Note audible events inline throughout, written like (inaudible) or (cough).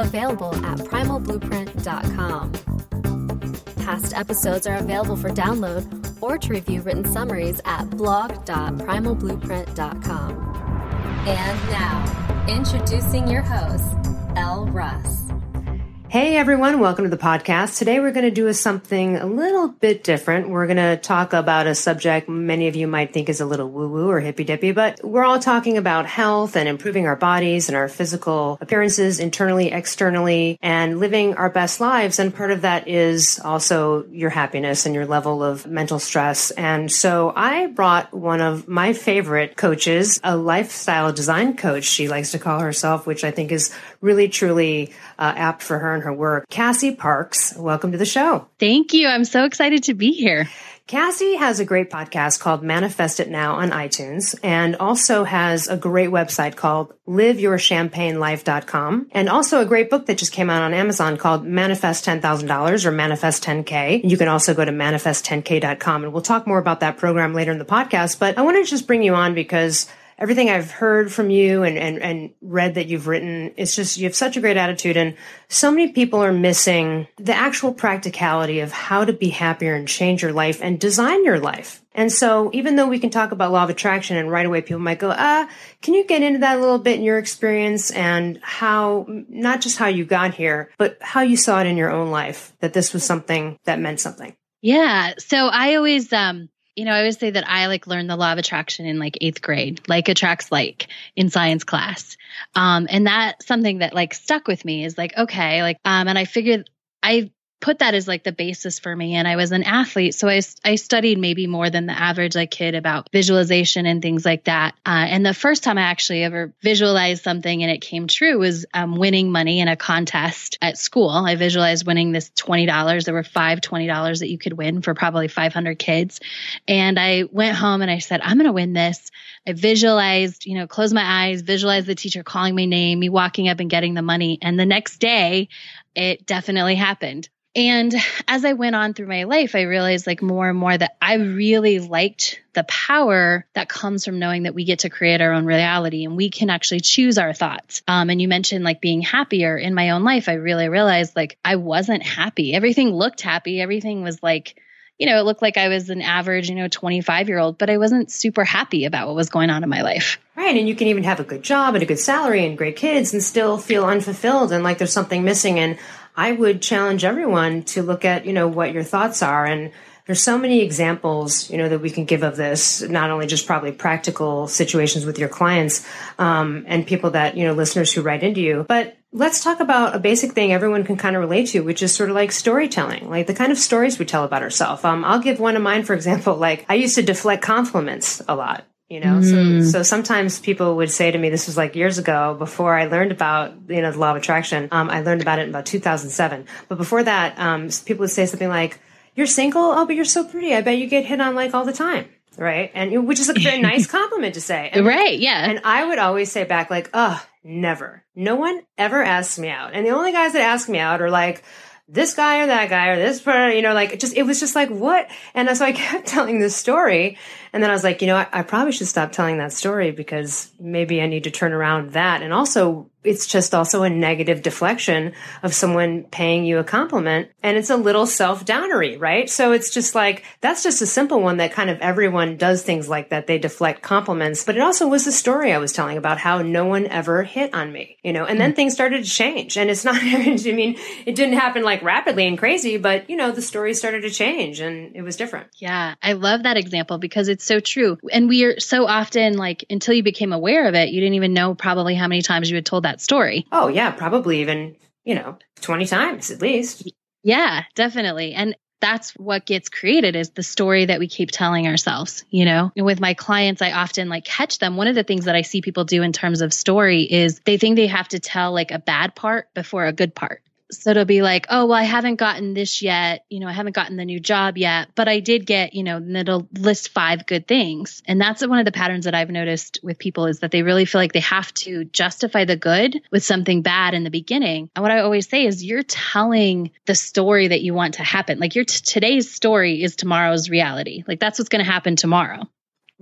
available at primalblueprint.com. Past episodes are available for download or to review written summaries at blog.primalblueprint.com. And now, introducing your host, Elle Russ. Hey everyone, welcome to the podcast. Today we're going to do something a little bit different. We're going to talk about a subject many of you might think is a little woo woo or hippy dippy, but we're all talking about health and improving our bodies and our physical appearances internally, externally, and living our best lives. And part of that is also your happiness and your level of mental stress. And so I brought one of my favorite coaches, a lifestyle design coach, she likes to call herself, which I think is really truly uh, apt for her and her work. Cassie Parks, welcome to the show. Thank you. I'm so excited to be here. Cassie has a great podcast called Manifest It Now on iTunes and also has a great website called liveyourchampagnelife.com and also a great book that just came out on Amazon called Manifest $10,000 or Manifest 10K. You can also go to manifest10k.com and we'll talk more about that program later in the podcast. But I want to just bring you on because everything I've heard from you and, and, and read that you've written, it's just, you have such a great attitude. And so many people are missing the actual practicality of how to be happier and change your life and design your life. And so even though we can talk about law of attraction and right away people might go, ah, can you get into that a little bit in your experience and how, not just how you got here, but how you saw it in your own life that this was something that meant something? Yeah. So I always, um, you know, I always say that I like learned the law of attraction in like eighth grade, like attracts like in science class. Um, and that's something that like stuck with me is like, okay, like, um, and I figured I put that as like the basis for me and i was an athlete so i, I studied maybe more than the average like kid about visualization and things like that uh, and the first time i actually ever visualized something and it came true was um, winning money in a contest at school. I visualized winning this $20 there were five $20 that you could win for probably 500 kids and i went home and i said i'm going to win this. I visualized you know close my eyes visualize the teacher calling my name me walking up and getting the money and the next day it definitely happened and as I went on through my life, I realized like more and more that I really liked the power that comes from knowing that we get to create our own reality and we can actually choose our thoughts. Um, and you mentioned like being happier in my own life. I really realized like I wasn't happy. Everything looked happy. Everything was like, you know, it looked like I was an average, you know, 25 year old, but I wasn't super happy about what was going on in my life. Right. And you can even have a good job and a good salary and great kids and still feel unfulfilled and like there's something missing. And I would challenge everyone to look at, you know, what your thoughts are. And there's so many examples, you know, that we can give of this, not only just probably practical situations with your clients um, and people that, you know, listeners who write into you, but let's talk about a basic thing everyone can kind of relate to, which is sort of like storytelling, like the kind of stories we tell about ourselves. Um, I'll give one of mine, for example, like I used to deflect compliments a lot you know? Mm. so so sometimes people would say to me this was like years ago before i learned about you know the law of attraction um, i learned about it in about 2007 but before that um, people would say something like you're single? Oh but you're so pretty. I bet you get hit on like all the time. Right? And which is a very nice (laughs) compliment to say. And, right yeah. and i would always say back like oh never. No one ever asks me out. And the only guys that ask me out are like this guy or that guy or this, person, you know, like just, it was just like, what? And so I (laughs) kept telling this story and then I was like, you know, I, I, probably should stop telling that story because maybe I need to turn around that. And also, it's just also a negative deflection of someone paying you a compliment. And it's a little self downery, right? So it's just like, that's just a simple one that kind of everyone does things like that. They deflect compliments. But it also was the story I was telling about how no one ever hit on me, you know, and then mm. things started to change. And it's (laughs) not, I mean, it didn't happen like rapidly and crazy, but, you know, the story started to change and it was different. Yeah. I love that example because it's so true. And we are so often like until you became aware of it, you didn't even know probably how many times you had told that story. Oh, yeah, probably even, you know, 20 times at least. Yeah, definitely. And that's what gets created is the story that we keep telling ourselves, you know? And with my clients, I often like catch them. One of the things that I see people do in terms of story is they think they have to tell like a bad part before a good part so it'll be like, oh, well, I haven't gotten this yet. You know, I haven't gotten the new job yet, but I did get, you know, and it'll list five good things. And that's one of the patterns that I've noticed with people is that they really feel like they have to justify the good with something bad in the beginning. And what I always say is you're telling the story that you want to happen. Like your t- today's story is tomorrow's reality. Like that's what's going to happen tomorrow.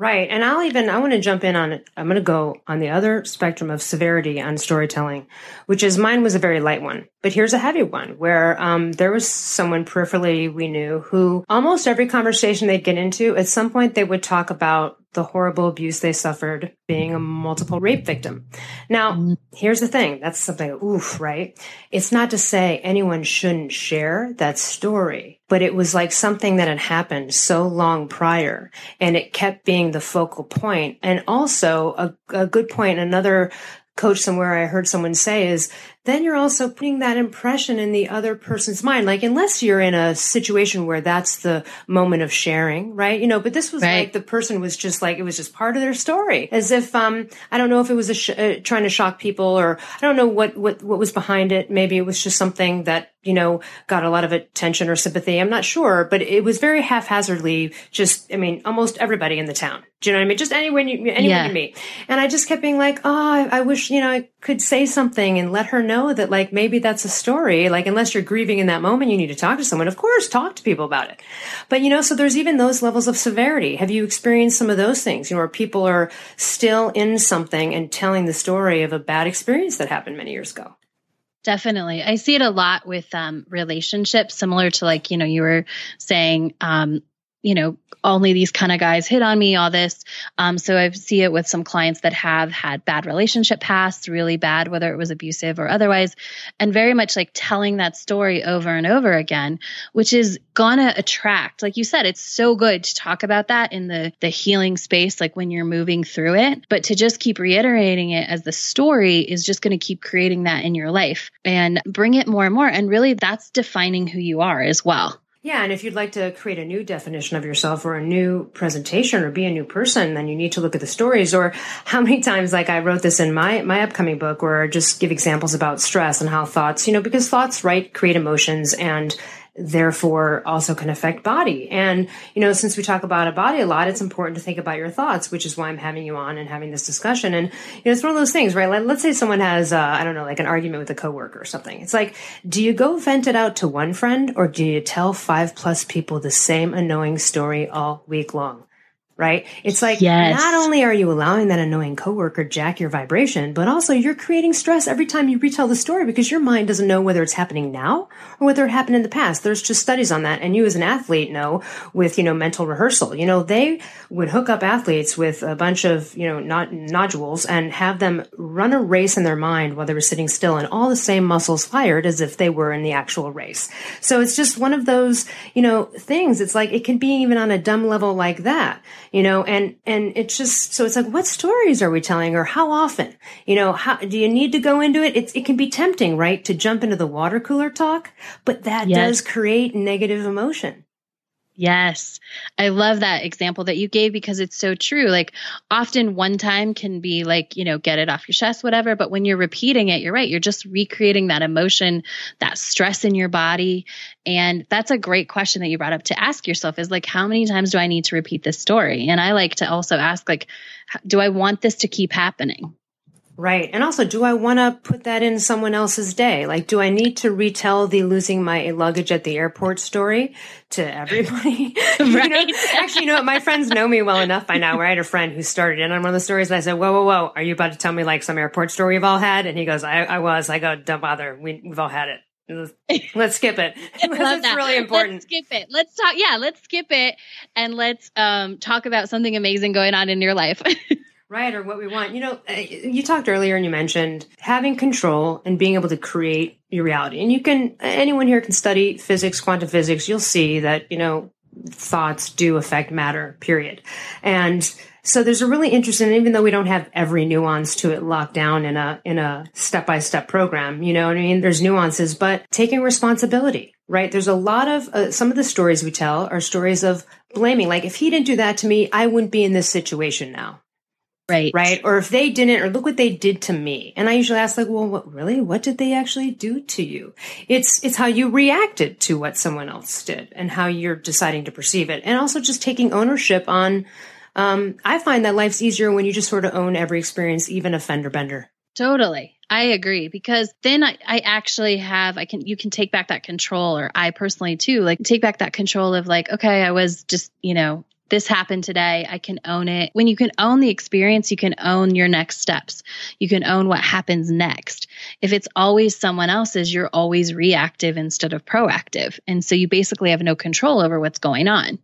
Right. And I'll even, I want to jump in on it. I'm going to go on the other spectrum of severity on storytelling, which is mine was a very light one. But here's a heavy one where um, there was someone peripherally we knew who almost every conversation they'd get into, at some point they would talk about the horrible abuse they suffered being a multiple rape victim. Now, mm. here's the thing. That's something, oof, right? It's not to say anyone shouldn't share that story, but it was like something that had happened so long prior and it kept being the focal point. And also a, a good point, another coach somewhere I heard someone say is then you're also putting that impression in the other person's mind. Like, unless you're in a situation where that's the moment of sharing, right? You know, but this was right. like the person was just like, it was just part of their story. As if, um, I don't know if it was sh- uh, trying to shock people or I don't know what, what, what was behind it. Maybe it was just something that, you know, got a lot of attention or sympathy. I'm not sure, but it was very haphazardly just, I mean, almost everybody in the town. Do you know what I mean? Just anyone you, anyone yeah. you meet. And I just kept being like, oh, I, I wish, you know, I could say something and let her know know that like maybe that's a story. Like unless you're grieving in that moment, you need to talk to someone. Of course, talk to people about it. But you know, so there's even those levels of severity. Have you experienced some of those things? You know, where people are still in something and telling the story of a bad experience that happened many years ago. Definitely. I see it a lot with um, relationships, similar to like, you know, you were saying, um, you know, only these kind of guys hit on me, all this. Um, so I see it with some clients that have had bad relationship pasts, really bad, whether it was abusive or otherwise, and very much like telling that story over and over again, which is gonna attract, like you said, it's so good to talk about that in the, the healing space, like when you're moving through it, but to just keep reiterating it as the story is just to keep creating that in your life and bring it more and more. And really that's defining who you are as well. Yeah, and if you'd like to create a new definition of yourself or a new presentation or be a new person, then you need to look at the stories or how many times like I wrote this in my my upcoming book where I just give examples about stress and how thoughts, you know, because thoughts right create emotions and therefore also can affect body. And, you know, since we talk about a body a lot, it's important to think about your thoughts, which is why I'm having you on and having this discussion. And, you know, it's one of those things, right? Like, let's say someone has, uh, I don't know, like an argument with a coworker or something. It's like, do you go vent it out to one friend or do you tell five plus people the same annoying story all week long? Right? It's like yes. not only are you allowing that annoying coworker jack your vibration, but also you're creating stress every time you retell the story because your mind doesn't know whether it's happening now or whether it happened in the past. There's just studies on that. And you as an athlete know with, you know, mental rehearsal, you know, they would hook up athletes with a bunch of, you know, not nodules and have them run a race in their mind while they were sitting still and all the same muscles fired as if they were in the actual race. So it's just one of those, you know, things. It's like it can be even on a dumb level like that you know, and, and it's just, so it's like, what stories are we telling or how often? You know, how, do you need to go into it? It's, it can be tempting, right? To jump into the water cooler talk, but that yes. does create negative emotion. Yes. I love that example that you gave because it's so true. Like often one time can be like, you know, get it off your chest, whatever. But when you're repeating it, you're right. You're just recreating that emotion, that stress in your body. And that's a great question that you brought up to ask yourself is like, how many times do I need to repeat this story? And I like to also ask, like, do I want this to keep happening? Right. And also, do I want to put that in someone else's day? Like, do I need to retell the losing my luggage at the airport story to everybody? right. (laughs) (laughs) you know, actually, you know what? My friends know me well enough by now where I had a friend who started in on one of the stories and I said, whoa, whoa, whoa, are you about to tell me like some airport story we've all had? And he goes, I, I was. I go, don't bother. We, we've all had it. Let's (laughs) skip it. it's that. really important. Let's skip it. Let's talk. Yeah, let's skip it and let's um, talk about something amazing going on in your life. Right, or what we want. You know, uh, you talked earlier and you mentioned having control and being able to create your reality. And you can, anyone here can study physics, quantum physics. You'll see that, you know, thoughts do affect matter, period. And so there's a really interesting, even though we don't have every nuance to it locked down in a, in a step by step program, you know what I mean? There's nuances, but taking responsibility, right? There's a lot of, uh, some of the stories we tell are stories of blaming. Like, if he didn't do that to me, I wouldn't be in this situation now Right. Right. Or if they didn't, or look what they did to me. And I usually ask like, well, what really? What did they actually do to you? It's, it's how you reacted to what someone else did and how you're deciding to perceive it. And also just taking ownership on, um, I find that life's easier when you just sort of own every experience, even a fender bender. Totally. I agree because then I, I actually have, I can, you can take back that control or I personally too, like take back that control of like, okay, I was just, you know, this happened today. I can own it. When you can own the experience, you can own your next steps. You can own what happens next. If it's always someone else's, you're always reactive instead of proactive. And so you basically have no control over what's going on.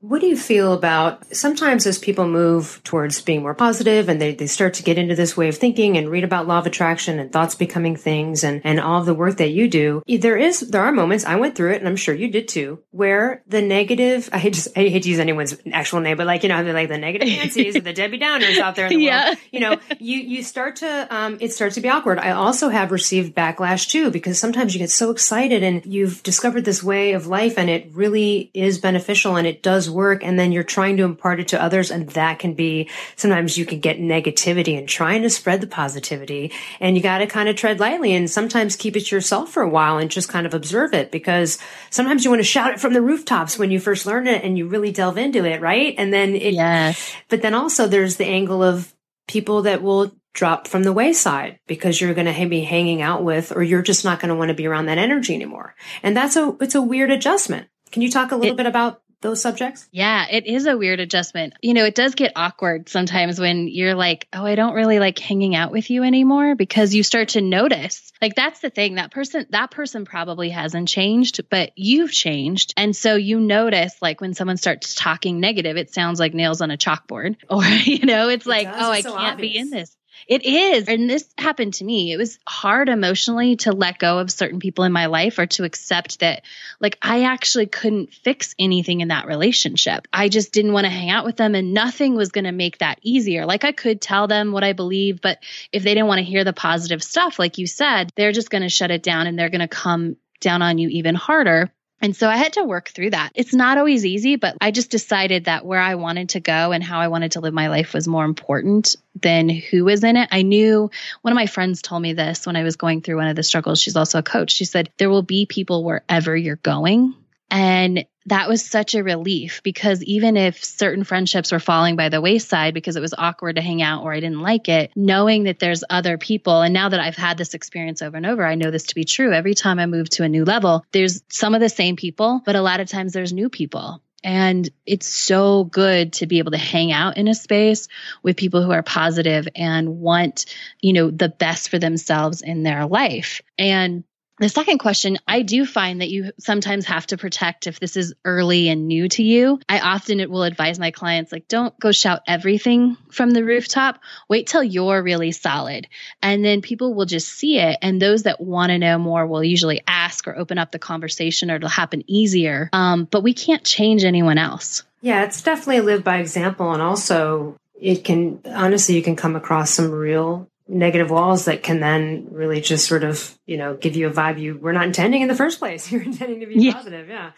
What do you feel about sometimes as people move towards being more positive and they, they start to get into this way of thinking and read about law of attraction and thoughts becoming things and, and all of the work that you do, there is, there are moments, I went through it and I'm sure you did too, where the negative, (laughs) I just, I hate to use anyone's actual name, but like, you know, they're like the negative (laughs) Nancy's or the Debbie Downers out there in the yeah. world, you know, you, you start to, um, it starts to be awkward. I also have received backlash too, because sometimes you get so excited and you've discovered this way of life and it really is beneficial and it does work and then you're trying to impart it to others and that can be sometimes you can get negativity and trying to spread the positivity and you got to kind of tread lightly and sometimes keep it yourself for a while and just kind of observe it because sometimes you want to shout it from the rooftops when you first learn it and you really delve into it right? And then it yes. but then also there's the angle of people that will drop from the wayside because you're going to be hanging out with or you're just not going to want to be around that energy anymore. And that's a it's a weird adjustment. Can you talk a little it, bit about those subjects? Yeah, it is a weird adjustment. You know, it does get awkward sometimes when you're like, oh, I don't really like hanging out with you anymore because you start to notice. Like that's the thing. That person that person probably hasn't changed, but you've changed. And so you notice like when someone starts talking negative, it sounds like nails on a chalkboard. (laughs) Or, you know, it's like, does. oh, it's I so can't obvious. be in this. It is. And this happened to me. It was hard emotionally to let go of certain people in my life or to accept that, like, I actually couldn't fix anything in that relationship. I just didn't want to hang out with them and nothing was going to make that easier. Like, I could tell them what I believe, but if they didn't want to hear the positive stuff, like you said, they're just going to shut it down and they're going to come down on you even harder. And so I had to work through that. It's not always easy, but I just decided that where I wanted to go and how I wanted to live my life was more important than who was in it. I knew one of my friends told me this when I was going through one of the struggles. She's also a coach. She said, There will be people wherever you're going. And that was such a relief because even if certain friendships were falling by the wayside because it was awkward to hang out or I didn't like it, knowing that there's other people, and now that I've had this experience over and over, I know this to be true. Every time I move to a new level, there's some of the same people, but a lot of times there's new people. And it's so good to be able to hang out in a space with people who are positive and want, you know, the best for themselves in their life. And the second question, I do find that you sometimes have to protect if this is early and new to you. I often will advise my clients like don't go shout everything from the rooftop. Wait till you're really solid. And then people will just see it and those that want to know more will usually ask or open up the conversation or it'll happen easier. Um, but we can't change anyone else. Yeah, it's definitely live by example and also it can honestly you can come across some real negative walls that can then really just sort of, you know, give you a vibe you were not intending in the first place. (laughs) You're intending to be yeah. positive. Yeah.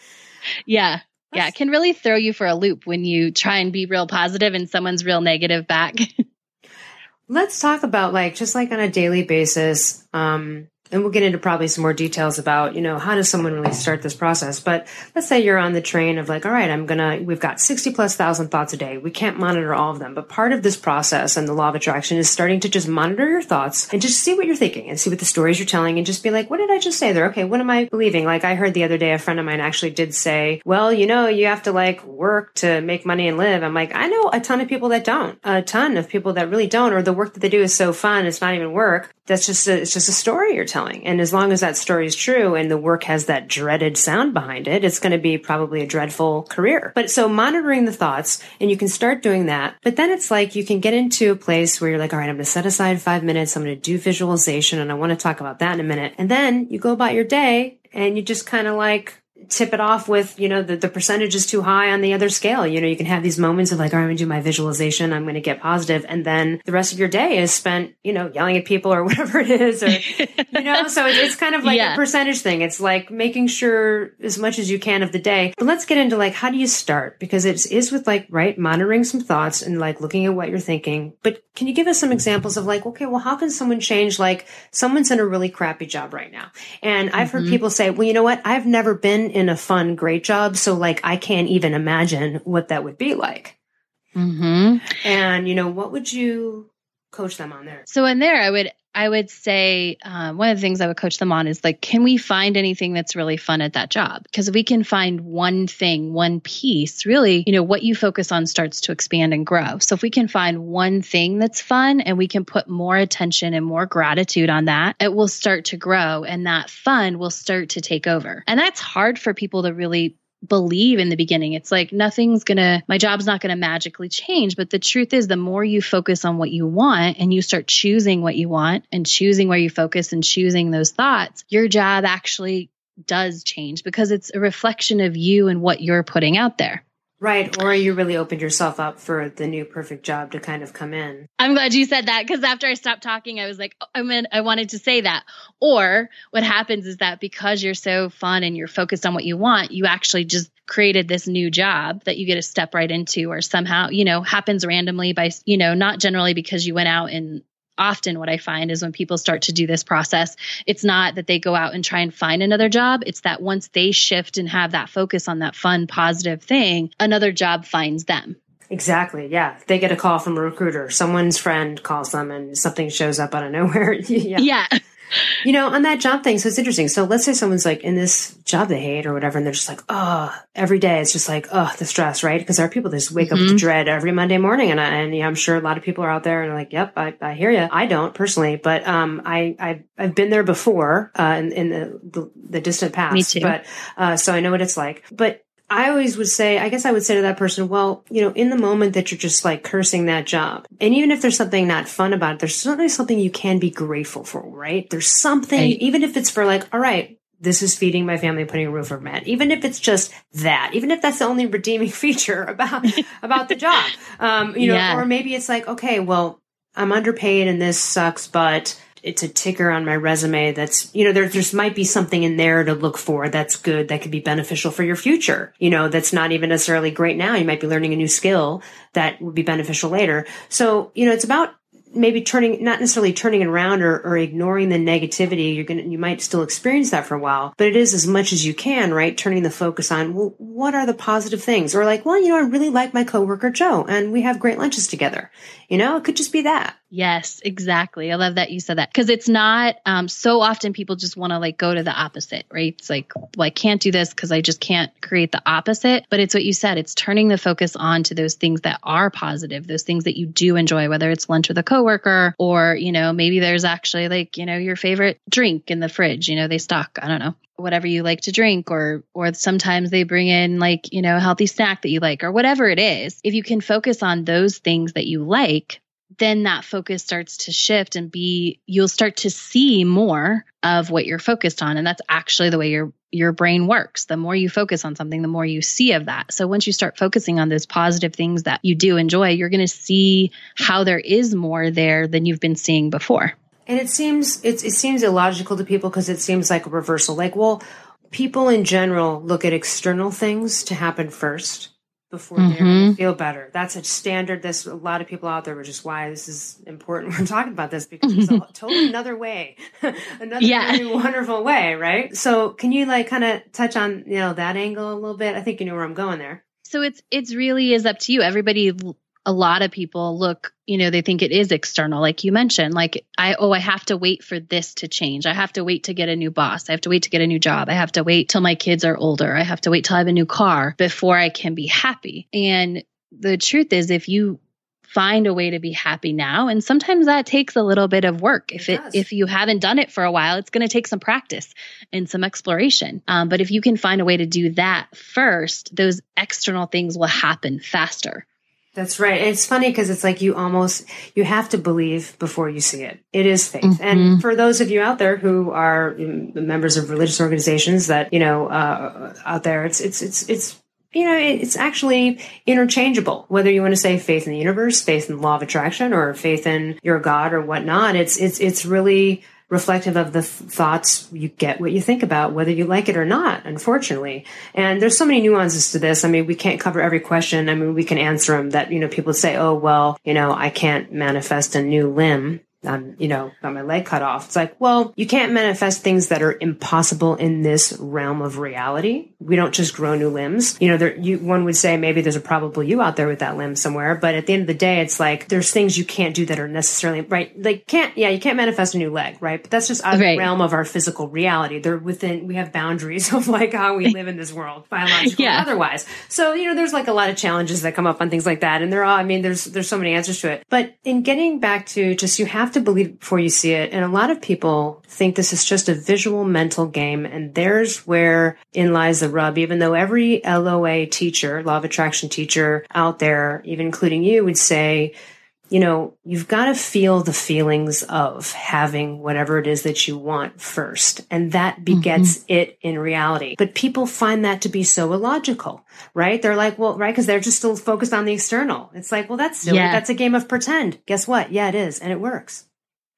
Yeah. That's... yeah. It can really throw you for a loop when you try and be real positive and someone's real negative back. (laughs) Let's talk about like, just like on a daily basis, um, and we'll get into probably some more details about you know how does someone really start this process? But let's say you're on the train of like all right i'm gonna we've got 60 plus thousand thoughts a day. We can't monitor all of them. But part of this process and the law of attraction is starting to just monitor your thoughts and just see what you're thinking and see what the stories you're telling and just be like what did i just say there? Okay what am i believing? Like i heard the other day a friend of mine actually did say well you know you have to like work to make money and live. I'm like i know a ton of people that don't. A ton of people that really don't. Or the work that they do is so fun it's not even work that's just a, it's just a story you're telling. And as long as that story is true and the work has that dreaded sound behind it, it's going to be probably a dreadful career. But so monitoring the thoughts and you can start doing that. But then it's like you can get into a place where you're like, all right, I'm going to set aside five minutes. I'm going to do visualization and I want to talk about that in a minute. And then you go about your day and you just kind of like tip it off with, you know, the, the percentage is too high on the other scale. You know, you can have these moments of like, oh, I'm going to do my visualization. I'm going to get positive. And then the rest of your day is spent, you know, yelling at people or (laughs) whatever it is. Or, you know, so it's kind of like yeah. a percentage thing. It's like making sure as much as you can of the day. But let's get into like, how do you start? Because it is with like, right, monitoring some thoughts and like looking at what you're thinking. But can you give us some examples of like, okay, well, how can someone change? Like someone's in a really crappy job right now. And I've mm-hmm. heard people say, well, you know what? I've never been in a fun, great job. So like, I can't even imagine what that would be like. Mm-hmm. And, you know, what would you coach them on there? So in there, I would I would say um, one of the things I would coach them on is like, can we find anything that's really fun at that job? Because if we can find one thing, one piece, really, you know, what you focus on starts to expand and grow. So if we can find one thing that's fun and we can put more attention and more gratitude on that, it will start to grow and that fun will start to take over. And that's hard for people to really believe in the beginning. It's like nothing's gonna, my job's not gonna magically change. But the truth is, the more you focus on what you want and you start choosing what you want and choosing where you focus and choosing those thoughts, your job actually does change because it's a reflection of you and what you're putting out there. Right. Or you really opened yourself up for the new perfect job to kind of come in. I'm glad you said that because after I stopped talking, I was like, oh, I mean, I wanted to say that. Or what happens is that because you're so fun and you're focused on what you want, you actually just created this new job that you get to step right into or somehow, you know, happens randomly by, you know, not generally because you went out and often what I find is when people start to do this process, it's not that they go out and try and find another job. It's that once they shift and have that focus on that fun, positive thing, another job finds them. Exactly. Yeah. They get a call from a recruiter. Someone's friend calls them and something shows up out of nowhere. (laughs) yeah. yeah you know, on that job thing, so it's interesting. So let's say someone's like in this job they hate or whatever, and they're just like, oh, every day it's just like, oh, the stress, right? Because there are people that just wake mm-hmm. up with mm-hmm. dread every Monday morning, and I, and yeah, I'm sure a lot of people are out there and like, yep, I, I hear you. I don't personally, but um, I I've, I've been there before uh, in, in the, the, the distant past. Me too. But uh, so I know what it's like. But I always would say, I guess I would say to that person, well, you know, in the moment that you're just like cursing that job, and even if there's something not fun about it, there's certainly something you can be grateful for, right? There's something, right. even if it's for like, all right, this is feeding my family, putting a roof over my head. Even if it's just that, even if that's the only redeeming (laughs) feature about (laughs) about the job, um, you know, yeah. or maybe it's like, okay, well, I'm underpaid and this sucks, but it's a ticker on my resume that's you know there just might be something in there to look for that's good that could be beneficial for your future you know that's not even necessarily great now. You might be learning a new skill that would be beneficial later. So you know it's about maybe turning not necessarily turning it around or, or ignoring the negativity. You're gonna you might still experience that for a while but it is as much as you can right? Turning the focus on well what are the positive things? Or like well you know i really like my coworker joe and we have great lunches together you know it could just be that Yes, exactly. I love that you said that because it's not um, so often people just want to like go to the opposite, right? It's like, well, I can't do this because I just can't create the opposite. But it's what you said. It's turning the focus on to those things that are positive, those things that you do enjoy, whether it's lunch with a coworker or, you know, maybe there's actually like, you know, your favorite drink in the fridge, you know, they stock, I don't know, whatever you like to drink or or sometimes they bring in like you know a healthy snack that you like or whatever it is. If you can focus on those things that you like then that focus starts to shift and be you'll start to see more of what you're focused on. And that's actually the way your your brain works. The more you focus on something the more you see of that. So once you start focusing on those positive things that you do enjoy you're going to see how there is more there than you've been seeing before and it seems it, it seems illogical to people because it seems like a reversal like well people in general look at external things to happen first before mm-hmm. they feel better. That's a standard. There's a lot of people out there, which is why this is important. We're talking about this because it's a (laughs) totally another way, (laughs) another yeah. really wonderful way, right? So, can you like kind of touch on you know that angle a little bit? I think you know where I'm going there. So it's it's really is up to you. Everybody a lot of people look, you know, they think it is external, like you mentioned. Like, I, oh, I have to wait for this to change. I have to wait to get a new boss. I have to wait to get a new job. I have to wait till my kids are older. I have to wait till I have a new car before I can be happy. And the truth is, if you find a way to be happy now and sometimes that takes a little bit of work if it, it if you haven't done it for a while it's going to take some practice and some exploration um, but if you can find a way to do that first those external things will happen faster That's right. It's funny because it's like you almost you have to believe before you see it. It is faith. Mm-hmm. And for those of you out there who are members of religious organizations that you know uh, out there, it's it's it's it's you know, it's actually interchangeable. Whether you want to say faith in the universe, faith in the law of attraction, or faith in your God or whatnot, it's it's it's really reflective of the th- thoughts you get what you think about whether you like it or not unfortunately. And there's so many nuances to this. I mean we can't cover every question. I mean we can answer them that you know people say oh well you know i can't manifest a new limb I'm, you know, got my leg cut off. It's like, well, you can't manifest things that are impossible in this realm of reality. We don't just grow new limbs. You know, there, you, one would say maybe there's a probable you out there with that limb somewhere, but at the end of the day, it's like there's things you can't do that are necessarily right. Like can't, yeah, you can't manifest a new leg, right? But that's just out of right. the realm of our physical reality. They're within, we have boundaries (laughs) of like how we live in this world, biological (laughs) yeah. otherwise. So, you know, there's like a lot of challenges that come up on things like that. And there are, I mean, there's, there's so many answers to it. But in getting back to just, you have to to believe before you see it. And a lot of people think this is just a visual mental game. And there's where in lies the rub, even though every LOA teacher, law of attraction teacher out there, even including you would say, you know, you've got to feel the feelings of having whatever it is that you want first. And that begets mm-hmm. it in reality. But people find that to be so illogical, right? They're like, well, right. Cause they're just still focused on the external. It's like, well, that's silly. Yeah. That's a game of pretend. Guess what? Yeah, it is. And it works.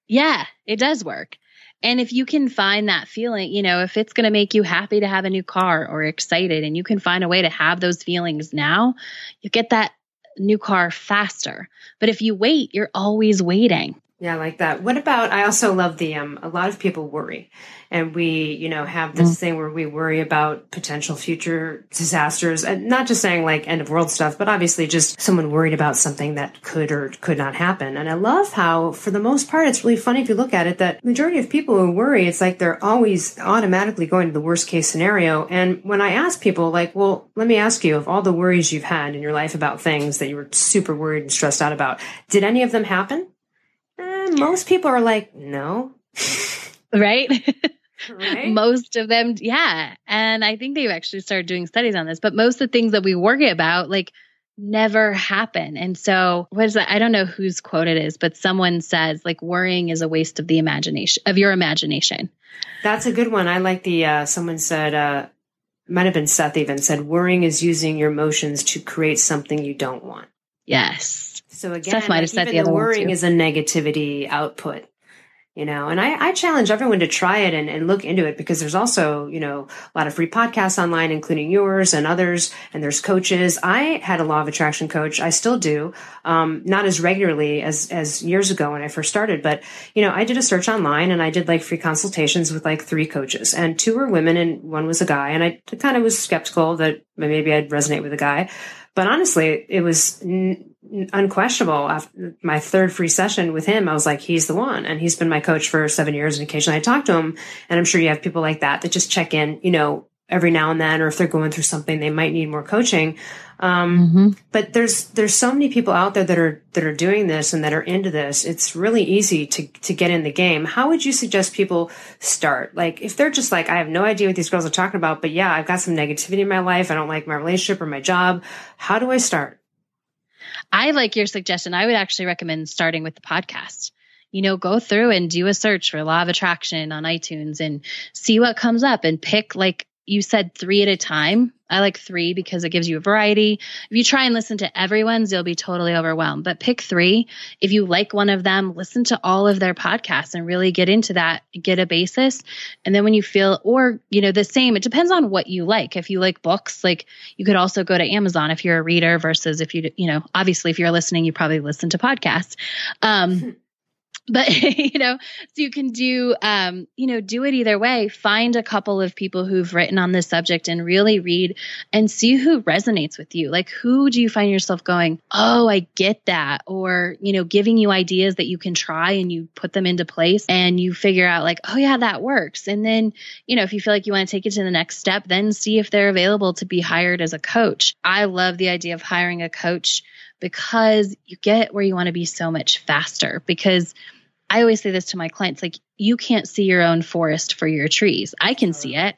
Yeah, it does work. And if you can find that feeling, you know, if it's going to make you happy to have a new car or excited and you can find a way to have those feelings now, you get that new car faster. But if you wait, you're always waiting. Yeah, I like that. What about I also love the um a lot of people worry and we, you know, have this mm. thing where we worry about potential future disasters and not just saying like end of world stuff, but obviously just someone worried about something that could or could not happen. And I love how for the most part it's really funny if you look at it that majority of people who worry it's like they're always automatically going to the worst case scenario. And when I ask people like, well, let me ask you of all the worries you've had in your life about things that you were super worried and stressed out about, did any of them happen? Most people are like, no. (laughs) right? Right? most of them, yeah. And I think they've actually started doing studies on this, but most of the things that we worry about, like, never happen. And so, what is that? I don't know whose quote it is, but someone says, like, worrying is a waste of the imagination, of your imagination. That's a good one. I like the, uh, someone said, uh, might have been Seth even said, worrying is using your emotions to create something you don't want. Yes. So again, Seth might have said the, the worrying is a negativity output you know? And I, I, challenge everyone to try it and, and, look into it because there's also you know a lot of free podcasts online including yours and others and there's coaches. I had a law of attraction coach. I still do um, not as regularly as as years ago when i first started but you know i did a search online and i did like free consultations with like three coaches. And two were women and one was a guy. And i kind of was skeptical that maybe i'd resonate with a guy. But honestly, it was n- unquestionable. After my third free session with him, I was like, he's the one. And he's been my coach for seven years. And occasionally I talk to him. And I'm sure you have people like that that just check in, you know, every now and then, or if they're going through something, they might need more coaching. Um, mm-hmm. But there's there's so many people out there that are that are doing this and that are into this. It's really easy to to get in the game. How would you suggest people start? Like if they're just like, I have no idea what these girls are talking about, but yeah, I've got some negativity in my life. I don't like my relationship or my job. How do I start? I like your suggestion. I would actually recommend starting with the podcast you know, go through and do a search for law of attraction on iTunes and see what comes up and pick like you said three at a time. I like three because it gives you a variety. If you try and listen to everyone's, you'll be totally overwhelmed. But pick three. If you like one of them, listen to all of their podcasts and really get into that, get a basis. And then when you feel, or, you know, the same, it depends on what you like. If you like books, like you could also go to Amazon if you're a reader versus if you, you know, obviously if you're listening, you probably listen to podcasts. Um, (laughs) but (laughs) you know so you can do um, you know do it either way. Find a couple of people who've written on this subject and really read and see who resonates with you. Like who do you find yourself going oh i get that or you know giving you ideas that you can try and you put them into place and you figure out like oh yeah that works. And then you know if you feel like you want to take it to the next step then see if they're available to be hired as a coach. I love the idea of hiring a coach because you get where you want to be so much faster because I always say this to my clients like, you can't see your own forest for your trees. I can see it.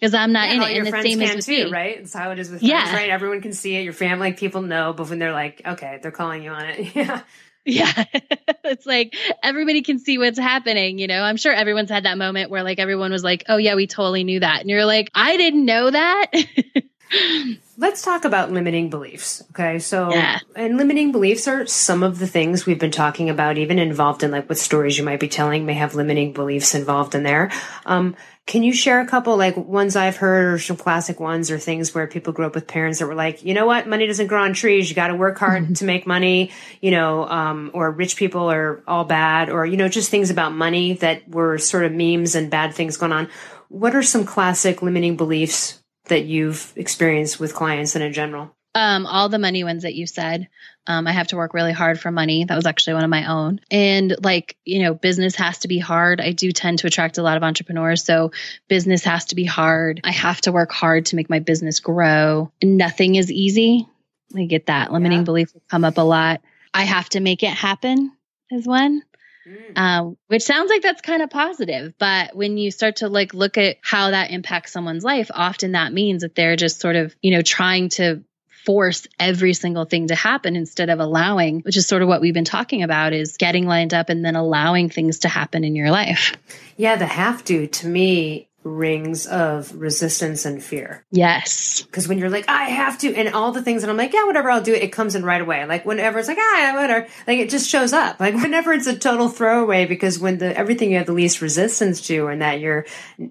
because I'm not Yeah, in it. your And the friends same can as with too, me. right? It's how it is with Yeah. friends, right? Everyone can see it. Your family, people know, but when they're like, okay, they're calling you on it. (laughs) Yeah. Yeah. (laughs) it's like everybody can see what's happening, you know. I'm sure everyone's had that moment where like everyone was like, "Oh yeah, we totally knew that." And you're like, "I didn't know that." (laughs) Let's talk about limiting beliefs. Okay. So, Yeah. and limiting beliefs are some of the things we've been talking about, even involved in like what stories you might be telling may have limiting beliefs involved in there. Um, can you share a couple like ones I've heard or some classic ones or things where people grew up with parents that were like, you know what, money doesn't grow on trees. You got to work hard to make money, you know, um, or rich people are all bad or, you know, just things about money that were sort of memes and bad things going on. What are some classic limiting beliefs that you've experienced with clients and in general? um, all the money ones that you said. Um, I have to work really hard for money. That was actually one of my own. And like, you know, business has to be hard. I do tend to attract a lot of entrepreneurs. So business has to be hard. I have to work hard to make my business grow. Nothing is easy. I get that. Limiting Yeah. beliefs will come up a lot. I have to make it happen is one. Mm. um, which sounds like that's kind of positive but when you start to like look at how that impacts someone's life often that means that they're just sort of you know trying to force every single thing to happen instead of allowing which is sort of what we've been talking about is getting lined up and then allowing things to happen in your life Yeah, the have to to me rings of resistance and fear. yes Because when you're like, I have to, and all the things, and I'm like, yeah, whatever, I'll do it. It comes in right away. Like whenever it's like, ah, whatever, like it just shows up. Like (laughs) whenever it's a total throwaway, because when the everything you have the least resistance to, and that you're,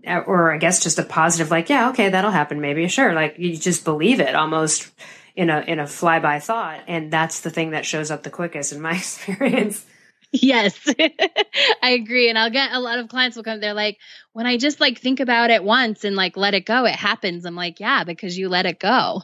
or I guess just a positive, like, yeah, okay, that'll happen, maybe, sure. Like you just believe it almost in a in a flyby thought, and that's the thing that shows up the quickest in my (laughs) experience. (laughs) Yes, (laughs) I agree. And I'll get a lot of clients will come, they're like, when I just like think about it once and like let it go, it happens. I'm like, yeah, because you let it go.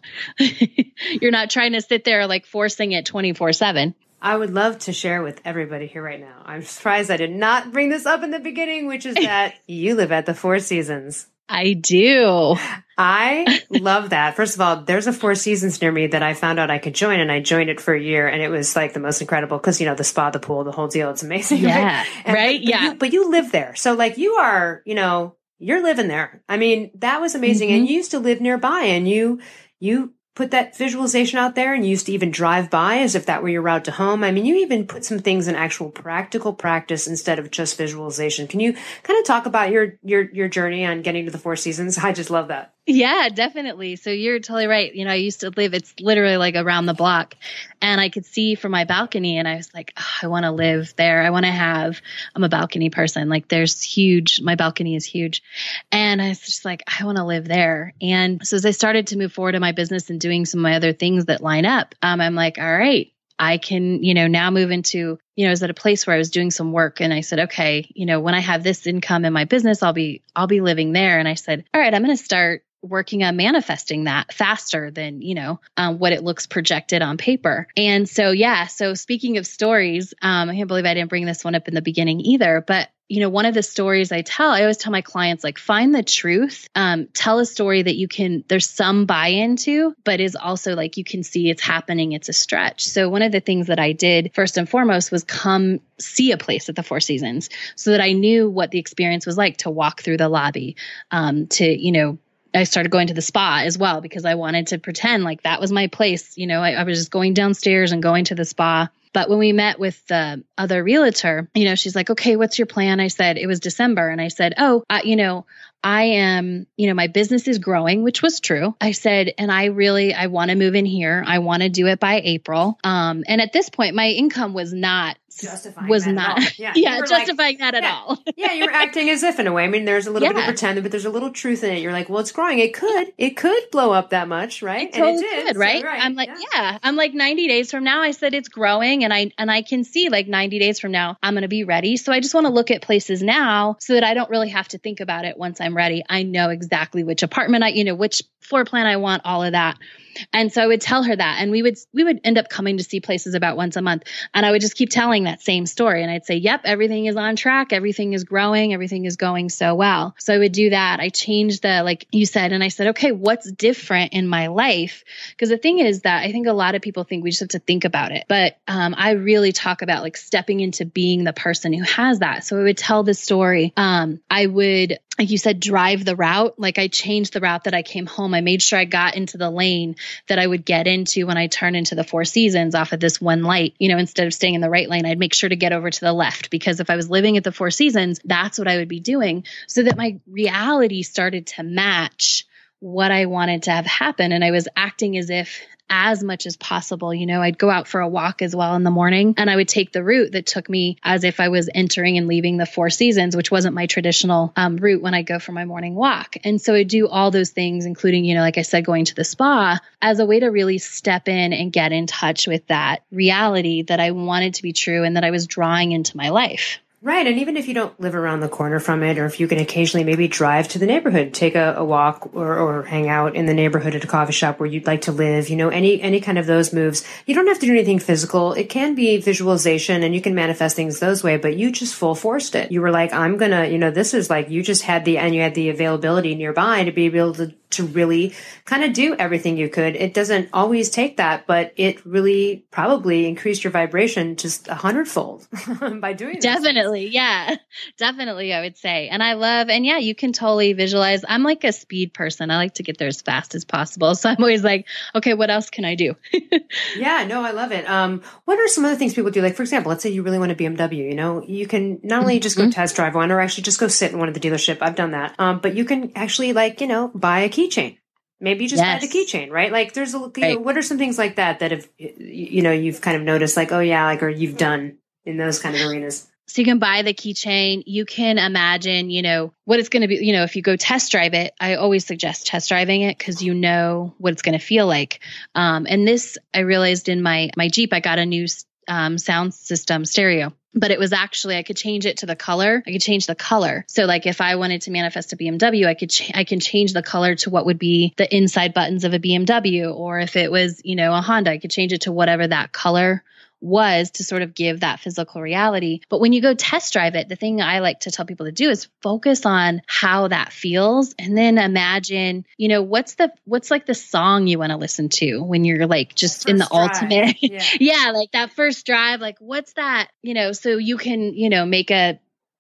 (laughs) You're not trying to sit there like forcing it 24 7. I would love to share with everybody here right now. I'm surprised I did not bring this up in the beginning, which is that you live at the Four Seasons. I do. I love that. First of all, there's a Four Seasons near me that I found out I could join, and I joined it for a year, and it was like the most incredible because you know the spa, the pool, the whole deal. It's amazing, Yeah, right? And- right? but Yeah. you- but you live there, so like you are, you know, you're living there. I mean, that was amazing, Mm-hmm. and you used to live nearby, and you you put that visualization out there, and you used to even drive by as if that were your route to home. I mean, you even put some things in actual practical practice instead of just visualization. Can you kind of talk about your your your journey on getting to the Four Seasons? (laughs) I just love that. Yeah, definitely. So you're totally right. You know, I used to live, it's literally like around the block. And I could see from my balcony, and I was like, "Oh, I want to live there. I want to have, I'm a balcony person. Like, there's huge, my balcony is huge. And I was just like, I want to live there. And so as I started to move forward in my business and doing some of my other things that line up, um, I'm like, all right, I can, you know, now move into, you know, I was at a place where I was doing some work and I said, okay, you know, when I have this income in my business, I'll be, I'll be living there. And I said, all right, I'm going to start working on manifesting that faster than you know um, what it looks projected on paper. And so yeah so speaking of stories um, i can't believe i didn't bring this one up in the beginning either but you know one of the stories i tell i always tell my clients like find the truth um, tell a story that you can there's some buy into but is also like you can see it's happening it's a stretch. So one of the things that i did first and foremost was come see a place at the four seasons so that i knew what the experience was like to walk through the lobby um, to you know I started going to the spa as well because I wanted to pretend like that was my place. You know, I, I was just going downstairs and going to the spa. But when we met with the other realtor, you know, she's like, okay, what's your plan? I said, it was December. And I said, oh, uh, you know, I am, you know, my business is growing, which was true. I said, and I really, I want to move in here. I want to do it by April. Um, and at this point, my income was not Justifying was not, yeah, (laughs) Yeah, were like- justifying that at yeah. all. (laughs) yeah, you're acting as if in a way. I mean, there's a little bit of Yeah. pretend, but there's a little truth in it. You're like, well, it's growing. It could, it could blow up that much, right? It totally did, could, so- right? I'm like, yeah. I'm like 90 days from now. I said it's growing, and I and I can see like 90 days from now I'm going to be ready. So I just want to look at places now so that I don't really have to think about it once I'm ready. I know exactly which apartment I, you know, which floor plan I want, all of that. And so I would tell her that, and we would we would end up coming to see places about once a month, and I would just keep telling that same story, and I'd say, "Yep, everything is on track, everything is growing, everything is going so well." So I would do that. I changed the like you said, and I said, "Okay, what's different in my life?" Because the thing is that I think a lot of people think we just have to think about it, but um, I really talk about like stepping into being the person who has that. So I would tell the story. Um, I would like you said, drive the route. Like I changed the route that I came home. I made sure I got into the lane that I would get into when I turn into the Four Seasons off of this one light. You know, instead of staying in the right lane, I'd make sure to get over to the left because if I was living at the Four Seasons, that's what I would be doing so that my reality started to match what I wanted to have happen. And I was acting as if as much as possible. You know, I'd go out for a walk as well in the morning and I would take the route that took me as if I was entering and leaving the Four Seasons, which wasn't my traditional um, route when I go for my morning walk. And so I do all those things, including, you know, like I said, going to the spa as a way to really step in and get in touch with that reality that I wanted to be true and that I was drawing into my life. Right. And even if you don't live around the corner from it, or if you can occasionally maybe drive to the neighborhood, take a, a, walk or, or hang out in the neighborhood at a coffee shop where you'd like to live, you know, any, any kind of those moves, you don't have to do anything physical. It can be visualization and you can manifest things those way, but you just full forced it. You were like, I'm going to, you know, this is like you just had the, and you had the availability nearby to be able to to really kind of do everything you could. It doesn't always take that, but it really probably increased your vibration just a hundredfold (laughs) by doing Definitely. Yeah, (laughs) definitely. I would say. And I love, and yeah, you can totally visualize. I'm like a speed person. I like to get there as fast as possible. (laughs) So I'm always like, okay, what else can I do? (laughs) yeah, no, I love it. Um, what are some other things people do? Like, for example, let's say you really want a BMW, you know, you can not only just go mm-hmm. test drive one or actually just go sit in one of the dealership. I've done that. Um, but you can actually like, you know, buy a keychain. Maybe you just yes. buy the keychain, right? Like there's a, right. know, what are some things like that that have, you know, you've kind of noticed like, oh yeah, like, or you've done in those kind of arenas? So you can buy the keychain. You can imagine, you know, what it's going to be. You know, if you go test drive it, I always suggest test driving it because you know what it's going to feel like. Um, and this, I realized in my my Jeep, I got a new um, sound system stereo but it was actually I could change it to the color. I could change the color. So like if I wanted to manifest a BMW, I could ch- I can change the color to what would be the inside buttons of a BMW or if it was, you know, a Honda, I could change it to whatever that color was to sort of give that physical reality. But when you go test drive it, the thing I like to tell people to do is focus on how that feels and then imagine, you know, what's the what's like the song you want to listen to when you're like just first in the drive. ultimate (laughs) yeah. yeah, like that first drive, like what's that, you know, so you can, you know, make a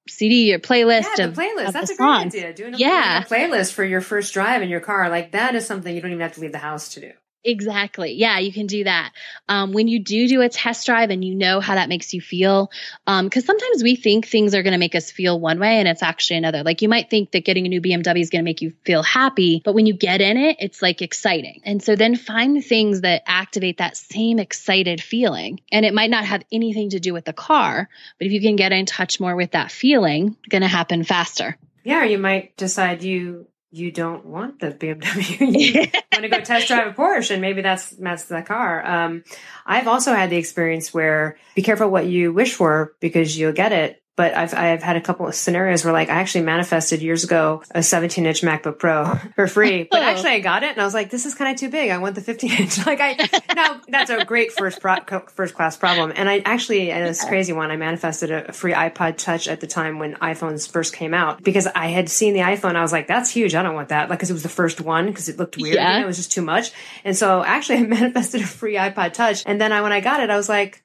CD or playlist yeah, of playlist. Of That's a great idea. Doing a, yeah. playlist for your first drive in your car, like that is something you don't even have to leave the house to do. Exactly. Yeah, you can do that. Um, when you do do a test drive and you know how that makes you feel, because um, sometimes we think things are going to make us feel one way and it's actually another. Like you might think that getting a new BMW is going to make you feel happy, but when you get in it, it's like exciting. And so then find things that activate that same excited feeling. And it might not have anything to do with the car, but if you can get in touch more with that feeling, going to happen faster. Yeah, you might decide you you don't want the BMW. (laughs) you want to go test drive a Porsche, and maybe that's that's the car. Um, I've also had the experience where be careful what you wish for because you'll get it but I've I've had a couple of scenarios where like I actually manifested years ago a 17 inch MacBook Pro (laughs) for free, but oh. actually I got it and I was like, this is kind of too big. I want the 15 inch. (laughs) Like I now that's a great first pro, first class problem. And I actually and this crazy one, I manifested a free iPod Touch at the time when iPhones first came out because I had seen the iPhone. I was like, that's huge. I don't want that. Like because it was the first one because it looked weird. Yeah. Know, it was just too much. And so actually I (laughs) manifested a free iPod Touch. And then I when I got it, I was like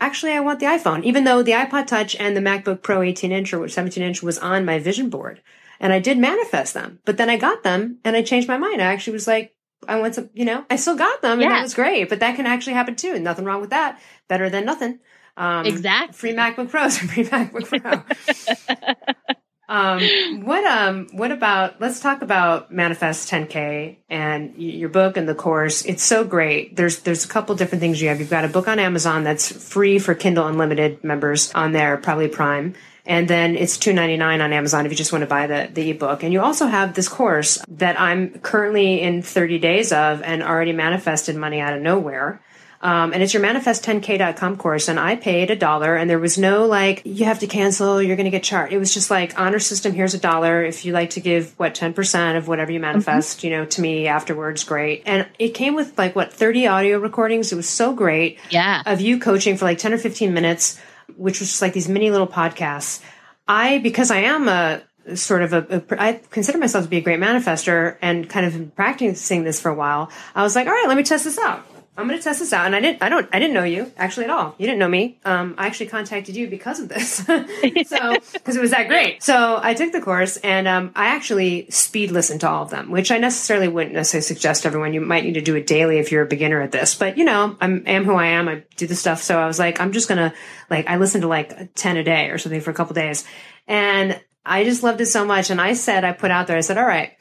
actually I want the iPhone, even though the iPod Touch and the MacBook Pro 18 inch or 17 inch was on my vision board. And I did manifest them, but then I got them and I changed my mind. I actually was like, I want some, you know, I still got them and that was great, but that can actually happen too. And Nothing wrong with that. Better than nothing. Um, exactly. Free MacBook Pros, free (laughs) MacBook Pro. (laughs) Um, what um, what about? Let's talk about Manifest 10K and your book and the course. It's so great. There's there's a couple different things you have. You've got a book on Amazon that's free for Kindle Unlimited members on there, probably Prime. And then it's two ninety nine on Amazon if you just want to buy the, the ebook. And you also have this course that I'm currently in 30 days of and already manifested money out of nowhere. Um, and it's your manifest10k.com course. And I paid a dollar and there was no like, you have to cancel, you're going to get charged. It was just like honor system. Here's a dollar. If you like to give what, 10% of whatever you manifest, mm-hmm. you know, to me afterwards, great. And it came with like what, 30 audio recordings. It was so great. Yeah. Of you coaching for like 10 or 15 minutes, which was just like these mini little podcasts. I, because I am a, sort of a, a I consider myself to be a great manifester and kind of practicing this for a while. I was like, all right, let me test this out I'm going to test this out. And I didn't, I don't, I didn't know you actually at all. You didn't know me. Um, I actually contacted you because of this. (laughs) so, (laughs) because it was that great. So I took the course and, um, I actually speed listened to all of them, which I necessarily wouldn't necessarily suggest to everyone. You might need to do it daily if you're a beginner at this, but you know, I'm, am who I am. I do the stuff. So I was like, I'm just going to like, I listened to like 10 a day or something for a couple days and I just loved it so much. And I said, I put out there, I said, all right,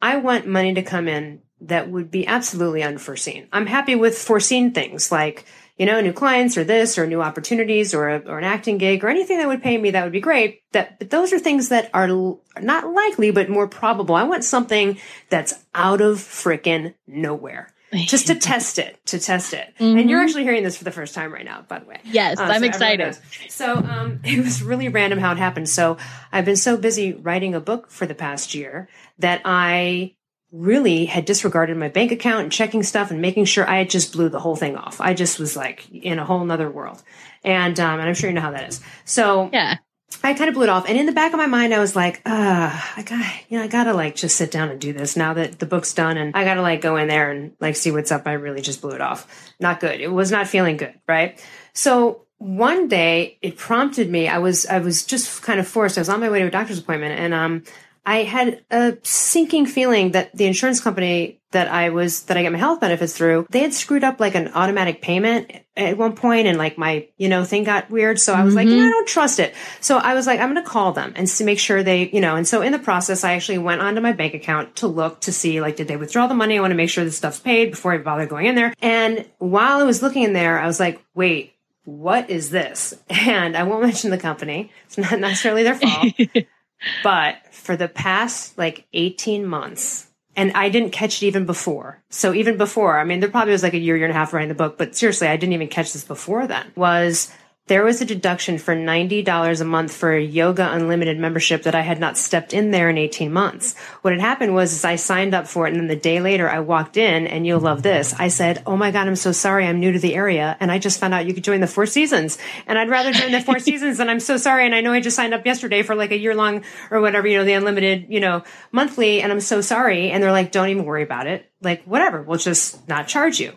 I want money to come in that would be absolutely unforeseen. I'm happy with foreseen things like, you know, new clients or this or new opportunities or, a, or an acting gig or anything that would pay me that would be great. That, but those are things that are l- not likely, but more probable. I want something that's out of frickin' nowhere. Just to test it, to test it. Mm-hmm. And you're actually hearing this for the first time right now, by the way. Yes, uh, I'm so excited. So, um, (laughs) it was really random how it happened. So I've been so busy writing a book for the past year that I really had disregarded my bank account and checking stuff and making sure I had just blew the whole thing off. I just was like in a whole nother world. And, um, and I'm sure you know how that is. So yeah, I kind of blew it off. And in the back of my mind, I was like, ah, I got, you know, I gotta like just sit down and do this now that the book's done and I gotta like go in there and like see what's up. I really just blew it off. Not good. It was not feeling good. Right. So one day it prompted me. I was, I was just kind of forced. I was on my way to a doctor's appointment and, um, I had a sinking feeling that the insurance company that I was, that I get my health benefits through, they had screwed up like an automatic payment at one point and like my, you know, thing got weird. So I was mm-hmm. like, I don't trust it. So I was like, I'm going to call them and to make sure they, you know, and so in the process, I actually went onto my bank account to look to see like, did they withdraw the money? I want to make sure this stuff's paid before I bother going in there. And while I was looking in there, I was like, wait, what is this? (laughs) And I won't (laughs) mention the company. It's not necessarily their fault. (laughs) But for the past like 18 months, and I didn't catch it even before. So even before, I mean, there probably was like a year, year and a half writing the book, but seriously, I didn't even catch this before then. Was there was a deduction for $90 a month for a yoga unlimited membership that I had not stepped in there in 18 months. What had happened was is I signed up for it and then the day later I walked in and you'll love this. I said, Oh my God, I'm so sorry. I'm new to the area. And I just found out you could join the four seasons and I'd rather join the four (laughs) seasons and I'm so sorry. And I know I just signed up yesterday for like a year long or whatever, you know, the unlimited, you know, monthly. And I'm so sorry. And they're like, don't even worry about it. Like, whatever. We'll just not charge you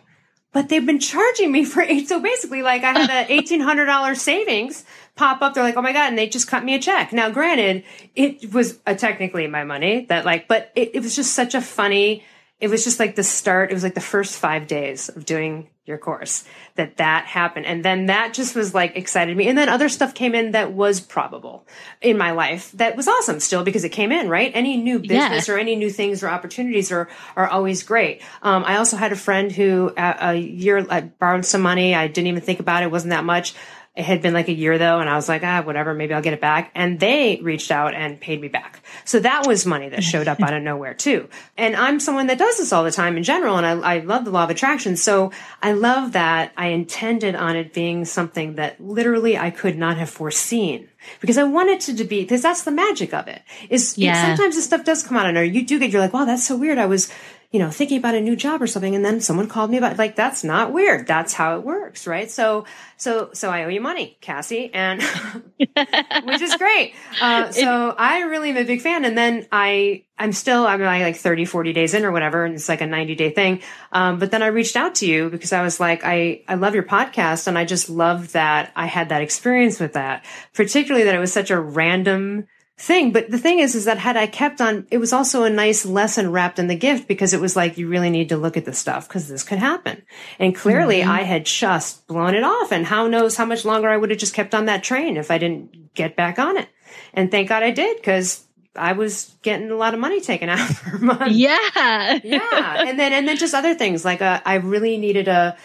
but they've been charging me for eight. So basically, like I had a (laughs) eighteen hundred dollars savings pop up. They're like, oh my god, and they just cut me a check. Now, granted, it was uh, technically my money that like, but it, it was just such a funny. It was just like the start. It was like the first five days of doing your course that that happened. And then that just was like excited me. And then other stuff came in that was probable in my life that was awesome still because it came in right? Any new business yeah. or any new things or opportunities are are always great. Um, i also had a friend who a, a year I borrowed some money. I didn't even think about it, it wasn't that much it had been like a year though, and I was like, ah, whatever, maybe I'll get it back. And they reached out and paid me back. So that was money that showed up out of nowhere too. And I'm someone that does this all the time in general, and I, I love the law of attraction. So I love that I intended on it being something that literally I could not have foreseen because I wanted it to be because that's the magic of it. Is yeah. sometimes this stuff does come out of nowhere. You do get you're like, wow, that's so weird. I was you know, thinking about a new job or something. And then someone called me about, like, that's not weird. That's how it works. Right. So, so, so I owe you money, Cassie, and (laughs) which is great. Uh, (laughs) so I really am a big fan. And then I, I'm still, I'm like 30, 40 days in or whatever. And it's like a 90 day thing. Um, but then I reached out to you because I was like, I, I love your podcast. And I just love that I had that experience with that, particularly that it was such a random, thing. But the thing is, is that had I kept on, it was also a nice lesson wrapped in the gift because it was like, you really need to look at this stuff because this could happen. And clearly mm-hmm. I had just blown it off. And how knows how much longer I would have just kept on that train if I didn't get back on it. And thank God I did because I was getting a lot of money taken (laughs) out per month. Yeah. yeah. And then, and then just other things like, uh, I really needed a,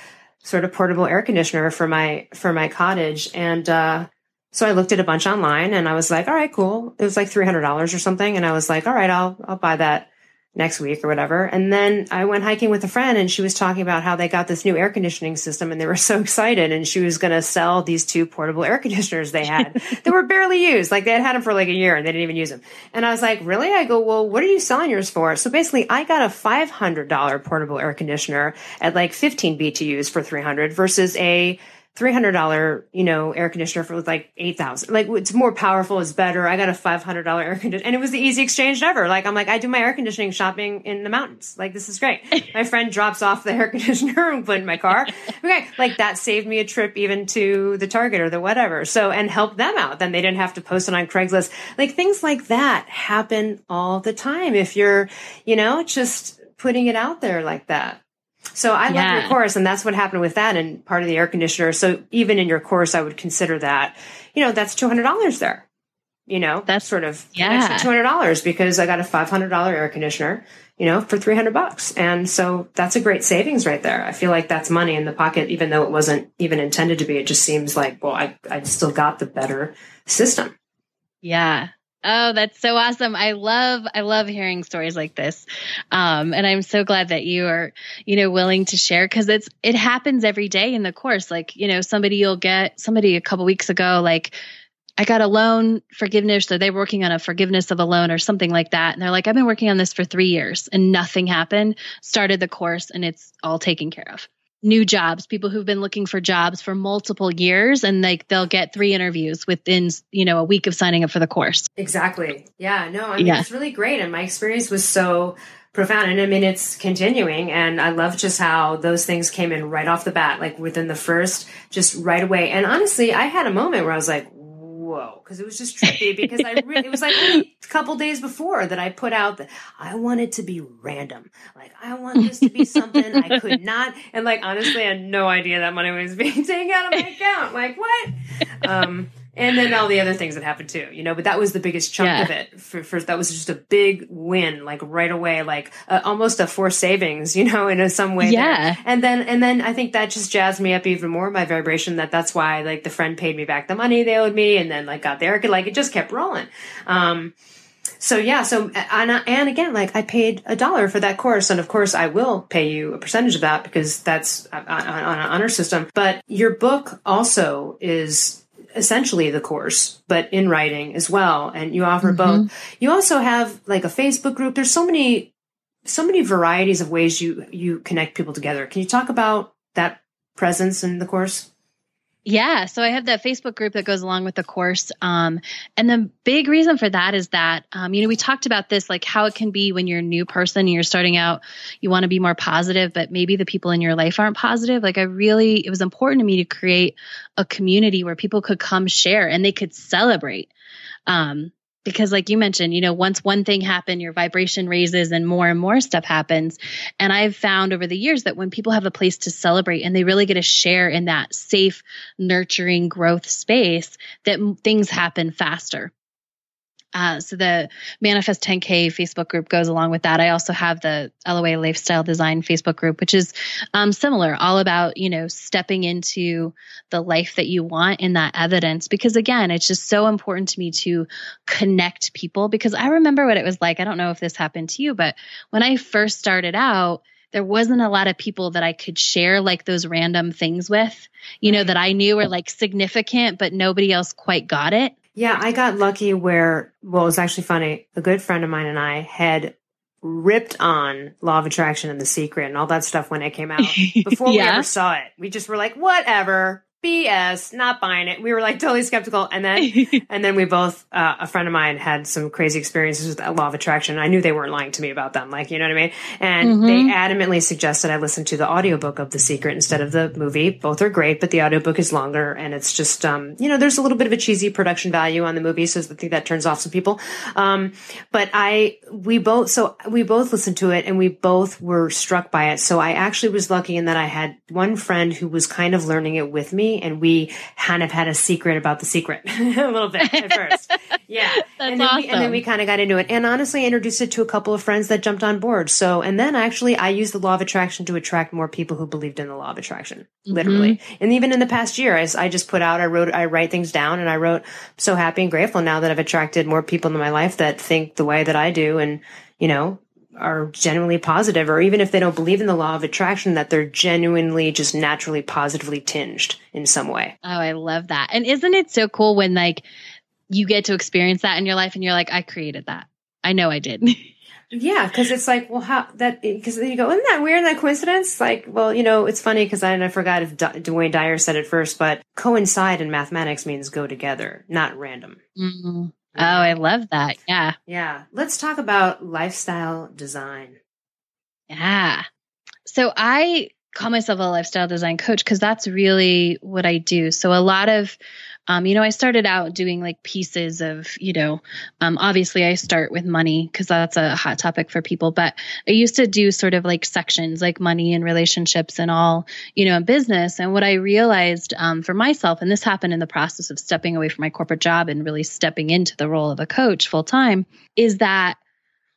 sort of portable air conditioner for my for my cottage and uh so I looked at a bunch online and I was like, all right, cool. It was like $300 or something. And I was like, all right, I'll, I'll buy that next week or whatever. And then I went hiking with a friend and she was talking about how they got this new air conditioning system and they were (laughs) so excited. And she was going to sell these two portable air (laughs) conditioners they had that were barely used. Like they had had them for like a year and they didn't even use them. And I was like, really? I go, well, what are you selling yours for? So basically I got a $500 portable air conditioner at like 15 BTUs for 300 versus a $300, you know, air conditioner for like 8,000. Like it's more powerful, it's better. I got a $500 air (laughs) conditioner and it was the easy exchange ever. Like I'm like, I do my air conditioning shopping in the mountains. Like this is great. (laughs) my friend drops off the (laughs) air conditioner and put in my car. Okay. Like that saved me a trip even to the Target or the whatever. So, and help them out. Then they didn't have to post it on Craigslist. Like things like that happen all the time. If you're, you know, just putting it out there like that. So I yeah. love your course, and that's what happened with that and part of the air conditioner. So even in your course, I would consider that, you know, that's two hundred dollars there. You know, that's sort of yeah, two hundred dollars because I got a five hundred dollar air conditioner, you know, for three hundred bucks, and so that's a great savings right there. I feel like that's money in the pocket, even though it wasn't even intended to be. It just seems like, well, I I still got the better system. Yeah, Oh, that's so awesome. I love, I love hearing stories like this. Um, and I'm so glad that you are, you know, willing to share because it's, it happens every day in the course. Like, you know, somebody you'll get, somebody a couple weeks ago, like, I got a loan forgiveness, or they're working on a forgiveness of a loan or something like that. And they're like, I've been working on this for three years and nothing happened. Started the course and it's all taken care of new jobs, people who've been looking for jobs for multiple years and like they'll get three interviews within, you know, a week of signing up for the course. Exactly. Yeah, no, I mean yeah. it's really great and my experience was so profound and I mean it's continuing and I love just how those things came in right off the bat like within the first just right away. And honestly, I had a moment where I was like, whoa, because it was just trippy because I re- it was like a couple days before that I put out that I wanted to be random. Like I want this to be something I could (laughs) not and like honestly I had no idea that money was being (laughs) taken out of my account. Like what? Um and then all the other things that happened too, you know. But that was the biggest chunk yeah. of it. For, for, that was just a big win, like right away, like uh, almost a forced savings, (laughs) you know, in a, some way. Yeah. There. And then and then I think that just jazzed me up even more. My vibration that that's why like the friend paid me back the money they owed me, and then like got there, like it just kept rolling. Um, so yeah, so and, and again, like I paid a dollar for that course, and of course I will pay you a percentage of that because that's on, on an honor system. But your book also is essentially the course, but in writing as well. And you offer mm-hmm. both. You also have like a Facebook group. There's so many, so many varieties of ways you, you connect people together. Can you talk about that presence in the course? Yeah, so I have that Facebook group that goes along with the course. Um, and the big reason for that is that, um, you know, we talked about this, like how it can be when you're a new person and you're starting out, you want to be more positive, but maybe the people in your life aren't positive. Like, I really, it was important to me to create a community where people could come share and they could celebrate. Um, because like you mentioned you know once one thing happened your vibration raises and more and more stuff happens. And i've found over the years that when people have a place to celebrate and they really get a share in that safe nurturing growth space that things happen faster uh, so the Manifest 10K Facebook group goes along with that. I also have the LOA Lifestyle Design Facebook group, which is um, similar, all about you know stepping into the life that you want in that evidence. Because again, it's just so important to me to connect people. Because I remember what it was like. I don't know if this happened to you, but when I first started out, there wasn't a lot of people that I could share like those random things with, you know, that I knew were like significant, but nobody else quite got it. Yeah, I got lucky where, well, it's actually funny. A good friend of mine and I had ripped on Law of Attraction and The Secret and all that stuff when it came out (laughs) before yeah. we ever saw it. We just were like, whatever. BS, not buying it. We were like totally skeptical. And then, (laughs) and then we both, uh, a friend of mine had some crazy experiences with law of attraction. I knew they weren't lying to me about them. Like, you know what I mean? And mm-hmm. they adamantly suggested I listen to the audiobook of The Secret instead of the movie. Both are great, but the audiobook is longer and it's just, um, you know, there's a little bit of a cheesy production value on the movie. So I think that turns off some people. Um, but I, we both, so we both listened to it and we both were struck by it. So I actually was lucky in that I had one friend who was kind of learning it with me and we kind of had a secret about the secret (laughs) a little bit at first. (laughs) Yeah. And then awesome. We, and then we kind of got into it. And honestly, I introduced it to a couple of friends that jumped on board. So, and then actually I used the law of attraction to attract more people who believed in the law of attraction, mm-hmm. literally. Mm-hmm. And even in the past year, I, I just put out, I wrote, I write things down and I wrote, so happy and grateful now that I've attracted more people in my life that think the way that I do. And, you know, are genuinely positive or even if they don't believe in the law of attraction that they're genuinely just naturally positively tinged in some way. Oh, I love that. And isn't it so cool when like you get to experience that in your life and you're like I created that. I know I did. (laughs) Yeah, because it's like, well, how that? Because you go, isn't that weird? That coincidence? Like, well, you know, it's funny because I, I forgot if D- Wayne Dyer said it first, but coincide in mathematics means go together, not random. Mm-hmm. Oh, I love that. Yeah. Yeah. Let's talk about lifestyle design. Yeah. So I call myself a lifestyle design coach because that's really what I do. So a lot of um, you know, I started out doing like pieces of, you know, um, obviously I start with money because that's a hot topic for people, but I used to do sort of like sections like money and relationships and all, you know, in business. And what I realized um, for myself, and this happened in the process of stepping away from my corporate job and really stepping into the role of a coach full time, is that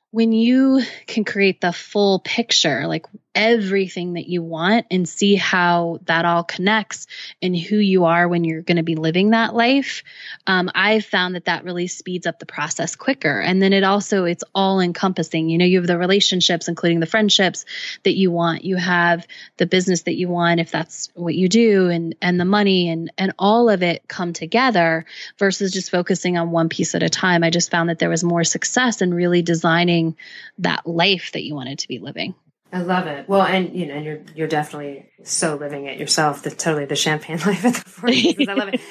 when you can create the full picture, like everything that you want and see how that all connects and who you are when you're going to be living that life um, i've found that that really speeds up the process quicker. And then it also it's all encompassing. You know you have the relationships including the friendships that you want. You have the business that you want if that's what you do and and the money and and all of it come together versus just focusing on one piece at a time. I just found that there was more success in really designing that life that you wanted to be living I love it. Well, and you know, and you're you're definitely so living it yourself. The totally the champagne (laughs) life at the forties. I love it.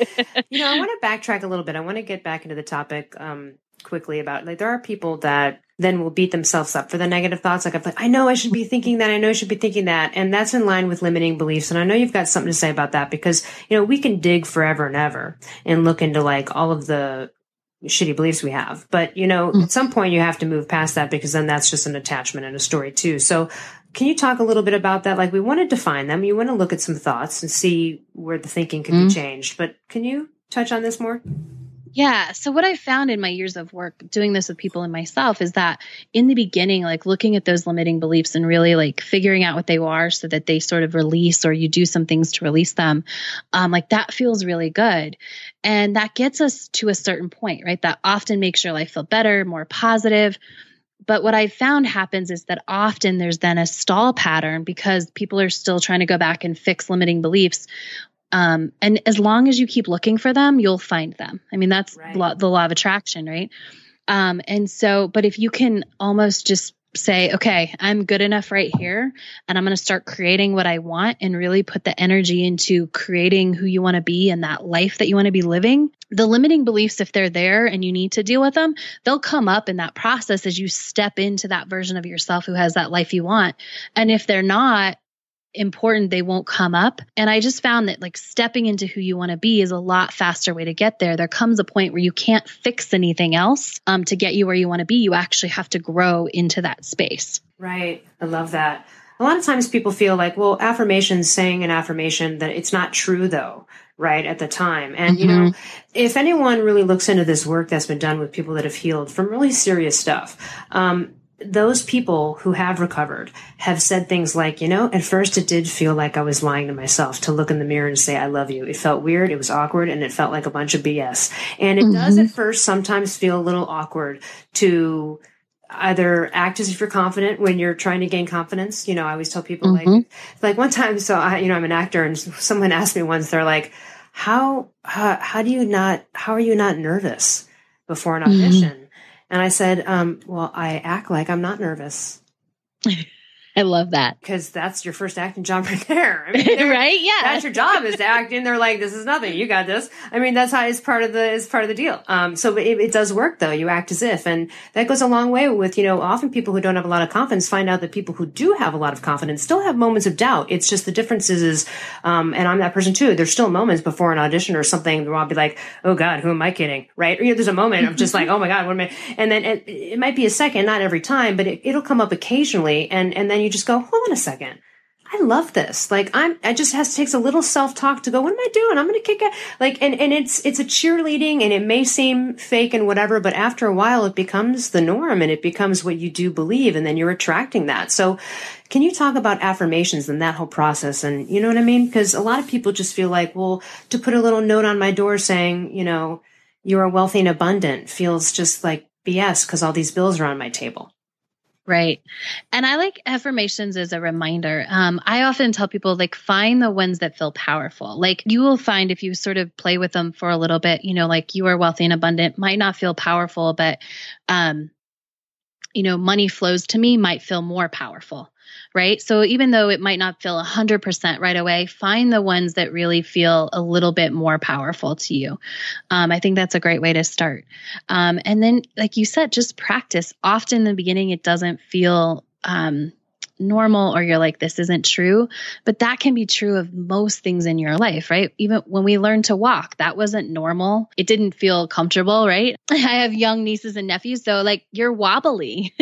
(laughs) you know, I want to backtrack a little bit. I want to get back into the topic um, quickly about like there are people that then will beat themselves up for the negative thoughts. Like I'm like, I know I should be thinking that. I know I should be thinking that, and that's in line with limiting beliefs. And I know you've got something to say about that because you know we can dig forever and ever and look into like all of the shitty beliefs we have. But, you know, mm. at some point you have to move past that because then that's just an attachment and a story too. So can you talk a little bit about that? Like we want to define them. You want to look at some thoughts and see where the thinking can mm. be changed. But can you touch on this more? Yeah. So what I found in my years of work doing this with people and myself is that in the beginning, like looking at those limiting beliefs and really like figuring out what they are so that they sort of release or you do some things to release them, um, like that feels really good. And that gets us to a certain point, right? That often makes your life feel better, more positive. But what I found happens is that often there's then a stall pattern because people are still trying to go back and fix limiting beliefs um, and as long as you keep looking for them, you'll find them. I mean, that's right. lo- the law of attraction, right? Um, and so, but if you can almost just say, okay, I'm good enough right here, and I'm going to start creating what I want and really put the energy into creating who you want to be and that life that you want to be living. The limiting beliefs, if they're there and you need to deal with them, they'll come up in that process as you step into that version of yourself who has that life you want. And if they're not, important they won't come up. And i just found that like stepping into who you want to be is a lot faster way to get there. There comes a point where you can't fix anything else um, to get you where you want to be. You actually have to grow into that space. Right. I love that. A lot of times people feel like well affirmations saying an affirmation that it's not true though right at the time. And mm-hmm. you know if anyone really looks into this work that's been done with people that have healed from really serious stuff um, those people who have recovered have said things like, you know, at first it did feel like I was lying to myself to look in the mirror and say, I love you. It felt weird. It was awkward and it felt like a bunch of BS. And it mm-hmm. does at first sometimes feel a little awkward to either act as if you're confident when you're trying to gain confidence. You know, I always tell people mm-hmm. like, like one time, so I, you know, I'm an actor and someone asked me once, they're like, how, how, how do you not, how are you not nervous before an audition? Mm-hmm. And I said, um, well, I act like I'm not nervous. (laughs) I love that because that's your first acting job (laughs) right there. I mean, right? Yeah, that's your job is to act, and they're like, "This is nothing. You got this." I mean, that's how it's part of the is part of the deal. Um, so it, it, does work though. You act as if, and that goes a long way with you know. Often people who don't have a lot of confidence find out that people who do have a lot of confidence still have moments of doubt. It's just the difference is, is um, and I'm that person too. There's still moments before an audition or something where I'll be like, "Oh God, who am I kidding?" Right? Or, you know, there's a moment of just like, "Oh my God, what am I?" And then it, it might be a second, not every time, but it, it'll come up occasionally, and and then you just go, "Hold on a second. I love this. Like I'm, I just has takes a little self talk to go. What am I doing? I'm going to kick it. Like, and and it's it's a cheerleading, and it may seem fake and whatever, but after a while, it becomes the norm, and it becomes what you do believe, and then you're attracting that. So, can you talk about affirmations and that whole process? And you know what I mean? Because a lot of people just feel like, well, to put a little note on my door saying, you know, you are wealthy and abundant feels just like BS because all these bills are on my table. Right. And I like affirmations as a reminder. Um, I often tell people, like, find the ones that feel powerful. Like, you will find if you sort of play with them for a little bit, you know, like you are wealthy and abundant might not feel powerful, but um, you know, money flows to me might feel more powerful right? So even though it might not feel 100% right away, find the ones that really feel a little bit more powerful to you. Um, I think that's a great way to start. Um, and then, like you said, just practice. Often in the beginning, it doesn't feel um, normal or you're like, this isn't true. But that can be true of most things in your life, right? Even when we learned to walk, that wasn't normal. It didn't feel comfortable, right? (laughs) I have young nieces and nephews, so like you're wobbly. (laughs)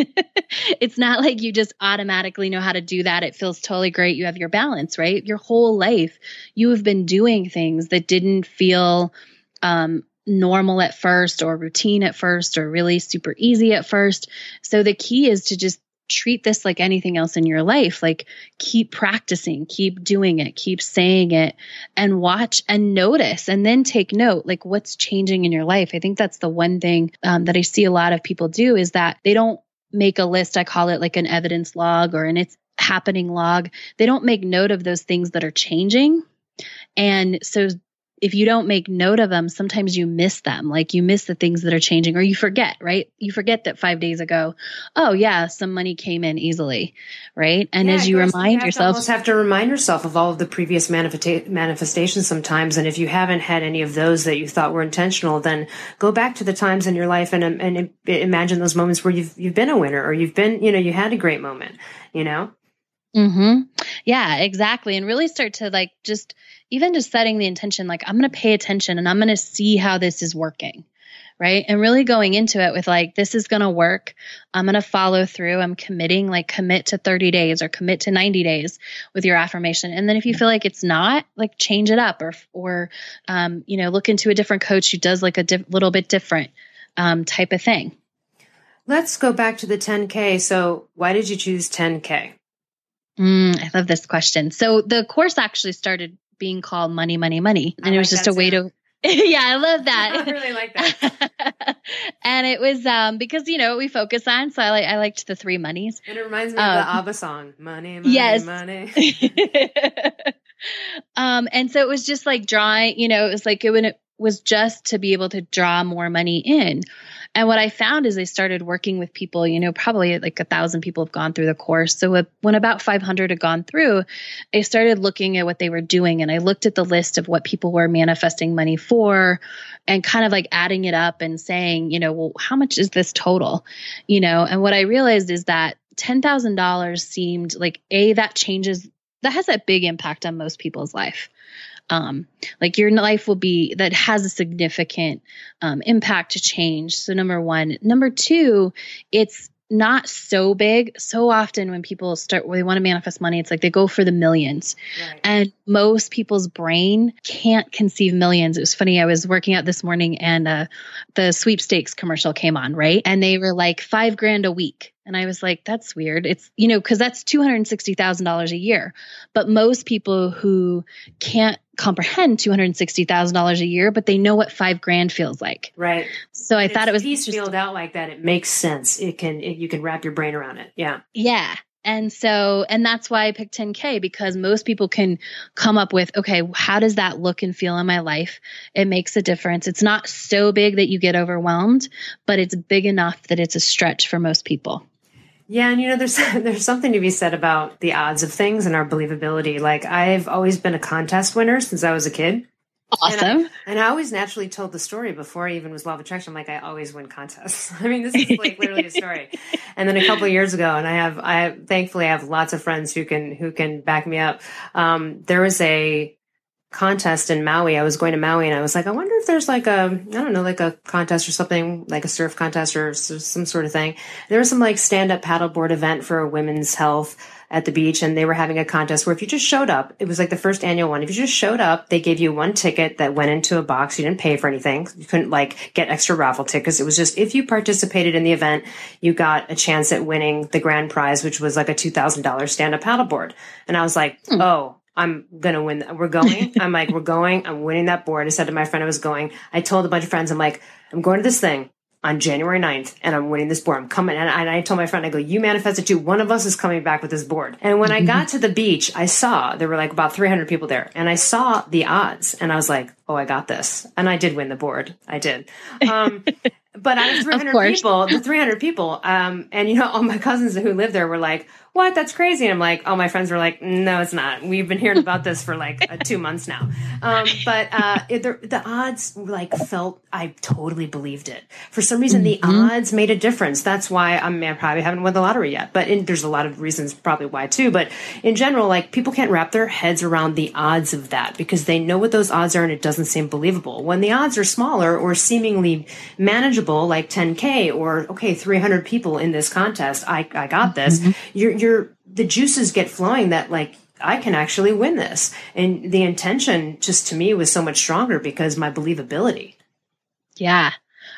it's not like you just automatically know how to do that. It feels totally great. You have your balance, right? Your whole life, you have been doing things that didn't feel, um, normal at first or routine at first or really super easy at first. So the key is to just treat this like anything else in your life. Like keep practicing, keep doing it, keep saying it and watch and notice and then take note like what's changing in your life. I think that's the one thing um, that I see a lot of people do is that they don't make a list. I call it like an evidence log or an it's happening log. They don't make note of those things that are changing. And so if you don't make note of them, sometimes you miss them. Like you miss the things that are changing or you forget, right? You forget that five days ago, oh yeah, some money came in easily, right? And yeah, as you remind yourself, you yourself, almost have to remind yourself of all of the previous manifesta- manifestations sometimes. And if you haven't had any of those that you thought were intentional, then go back to the times in your life and, and imagine those moments where you've, you've been a winner or you've been, you know, you had a great moment, you know? Mm-hmm. Yeah, exactly. And really start to like just even just setting the intention, like I'm going to pay attention and I'm going to see how this is working. Right. And really going into it with like, this is going to work. I'm going to follow through. I'm committing, like commit to 30 days or commit to 90 days with your affirmation. And then if you feel like it's not, like change it up or, or, um, you know, look into a different coach who does like a di- little bit different um, type of thing. Let's go back to the 10K. So why did you choose 10K? Mm, I love this question. So the course actually started being called Money, Money, Money, and like it was just a way to. (laughs) yeah, I love that. (laughs) I really like that. (laughs) and it was um because you know we focus on so I like I liked the three monies. And it reminds me um, of the um, ABBA song, Money, Money, yes. Money. um and so it was just like drawing, you know, it was like it when it was just to be able to draw more money in. And what I found is I started working with people, you know, probably like a thousand people have gone through the course. So when about 500 had gone through, I started looking at what they were doing and I looked at the list of what people were manifesting money for and kind of like adding it up and saying, you know, well, how much is this total? You know, and what I realized is that $10,000 seemed like A, that changes, that has a big impact on most people's life um, like your life will be that has a significant um, impact to change so number one number two it's not so big. So often when people start where they want to manifest money, it's like they go for the millions. Right. And most people's brain can't conceive millions. It was funny. I was working out this morning and uh, the sweepstakes commercial came on, right? And they were like five grand a week. And I was like, that's weird. It's, you know, because that's $260,000 a year. But most people who can't comprehend $260,000 a year, but they know what five grand feels like. Right. So I thought it was piece filled out like that. It makes sense. It can, it, you can wrap your brain around it. Yeah. Yeah. And so, and that's why I picked 10K because most people can come up with, okay, how does that look and feel in my life? It makes a difference. It's not so big that you get overwhelmed, but it's big enough that it's a stretch for most people. Yeah, and you know, there's (laughs) there's something to be said about the odds of things and our believability. Like I've always been a contest winner since I was a kid. Awesome. And I, and I, always naturally told the story before I even was law of attraction. I'm like, I always win contests. (laughs) I mean, this is like literally a story. (laughs) And then a couple of years ago, and I have, I thankfully I have lots of friends who can, who can back me up. Um, there was a contest in Maui. I was going to Maui and I was like, I wonder if there's like a, I don't know, like a contest or something, like a surf contest or some sort of thing. There was some like stand up paddleboard event for a women's health at the beach and they were having a contest where if you just showed up, it was like the first annual one. If you just showed up, they gave you one ticket that went into a box. You didn't pay for anything. You couldn't like get extra raffle tickets. It was just if you participated in the event, you got a chance at winning the grand prize, which was like a $2,000 stand up paddleboard. And I was like, hmm. oh, I'm gonna win. We're going. (laughs) I'm like, we're going. I'm winning that board. I said to my friend I was going. I told a bunch of friends, I'm like, I'm going to this thing on January 9th and I'm winning this board. I'm coming. And I, and I told my friend, I go, you manifested too. One of us is coming back with this board. And when I got to the beach, I saw there were like about 300 people there and I saw the odds and I was like, oh, I got this. And I did win the board. I did. Um, (laughs) But out of 300 people, the 300 people, um, and you know, all my cousins who live there were like, what? That's crazy. And I'm like, all my friends were like, no, it's not. We've been hearing about this for like uh, two months now. Um, but, uh, it, the, the, odds like felt, I totally believed it. For some reason, mm-hmm. the odds made a difference. That's why I, mean, I probably haven't won the lottery yet, but in, there's a lot of reasons probably why too. But in general, like people can't wrap their heads around the odds of that because they know what those odds are and it doesn't seem believable. When the odds are smaller or seemingly manageable, like 10K or, okay, 300 people in this contest, I, I got this, mm-hmm. you're, you're the juices get flowing that like I can actually win this. And the intention just to me was so much stronger because my believability. Yeah.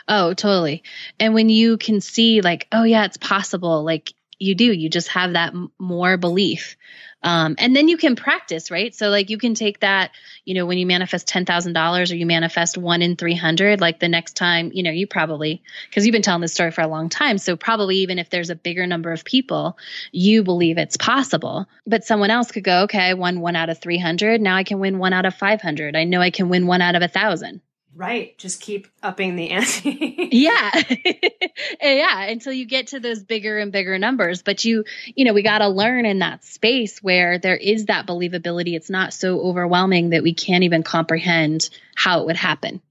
Oh, totally. And when you can see like, oh yeah, it's possible, like you do, you just have that m- more belief. Um, and then you can practice, right? So like you can take that, you know, when you manifest $10,000 or you manifest one in 300, like the next time, you know, you probably, cause you've been telling this story for a long time. So probably even if there's a bigger number of people, you believe it's possible, but someone else could go, okay, I won one out of 300. Now I can win one out of 500. I know I can win one out of a thousand. Right. Just keep upping the ante. (laughs) yeah. (laughs) yeah. Until you get to those bigger and bigger numbers. But you, you know, we got to learn in that space where there is that believability. It's not so overwhelming that we can't even comprehend how it would happen.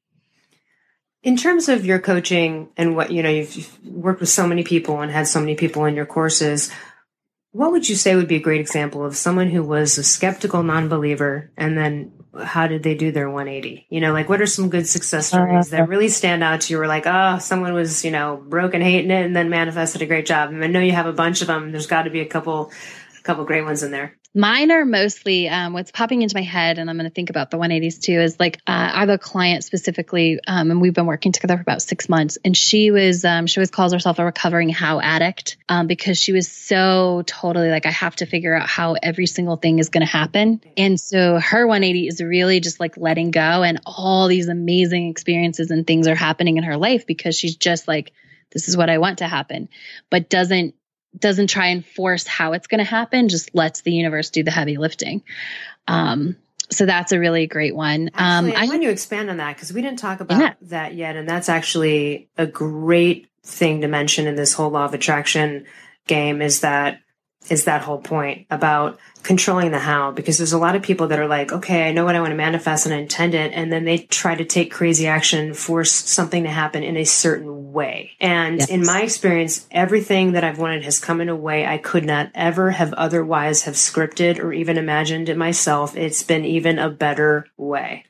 In terms of your coaching and what, you know, you've, you've worked with so many people and had so many people in your courses, what would you say would be a great example of someone who was a skeptical non-believer and then how did they do their 180? You know, like what are some good success stories that uh-huh. really stand out to you? Were like, oh, someone was, you know, broken hating it and then manifested a great job. And I know you have a bunch of them. There's got to be a couple, a couple great ones in there. Mine are mostly um, what's popping into my head, and I'm going to think about the 180s too. Is like uh, I have a client specifically, um, and we've been working together for about six months. And she was um, she always calls herself a recovering how addict um, because she was so totally like I have to figure out how every single thing is going to happen. And so her 180 is really just like letting go, and all these amazing experiences and things are happening in her life because she's just like this is what I want to happen, but doesn't doesn't try and force how it's going to happen, just lets the universe do the heavy lifting. Um, so that's a really great one. Actually, um, I want you to expand on that because we didn't talk about yeah. that yet, and that's actually a great thing to mention in this whole law of attraction game. Is that is that whole point about controlling the how because there's a lot of people that are like okay i know what i want to manifest and i intend it and then they try to take crazy action force something to happen in a certain way and yes. in my experience everything that i've wanted has come in a way i could not ever have otherwise have scripted or even imagined it myself it's been even a better way.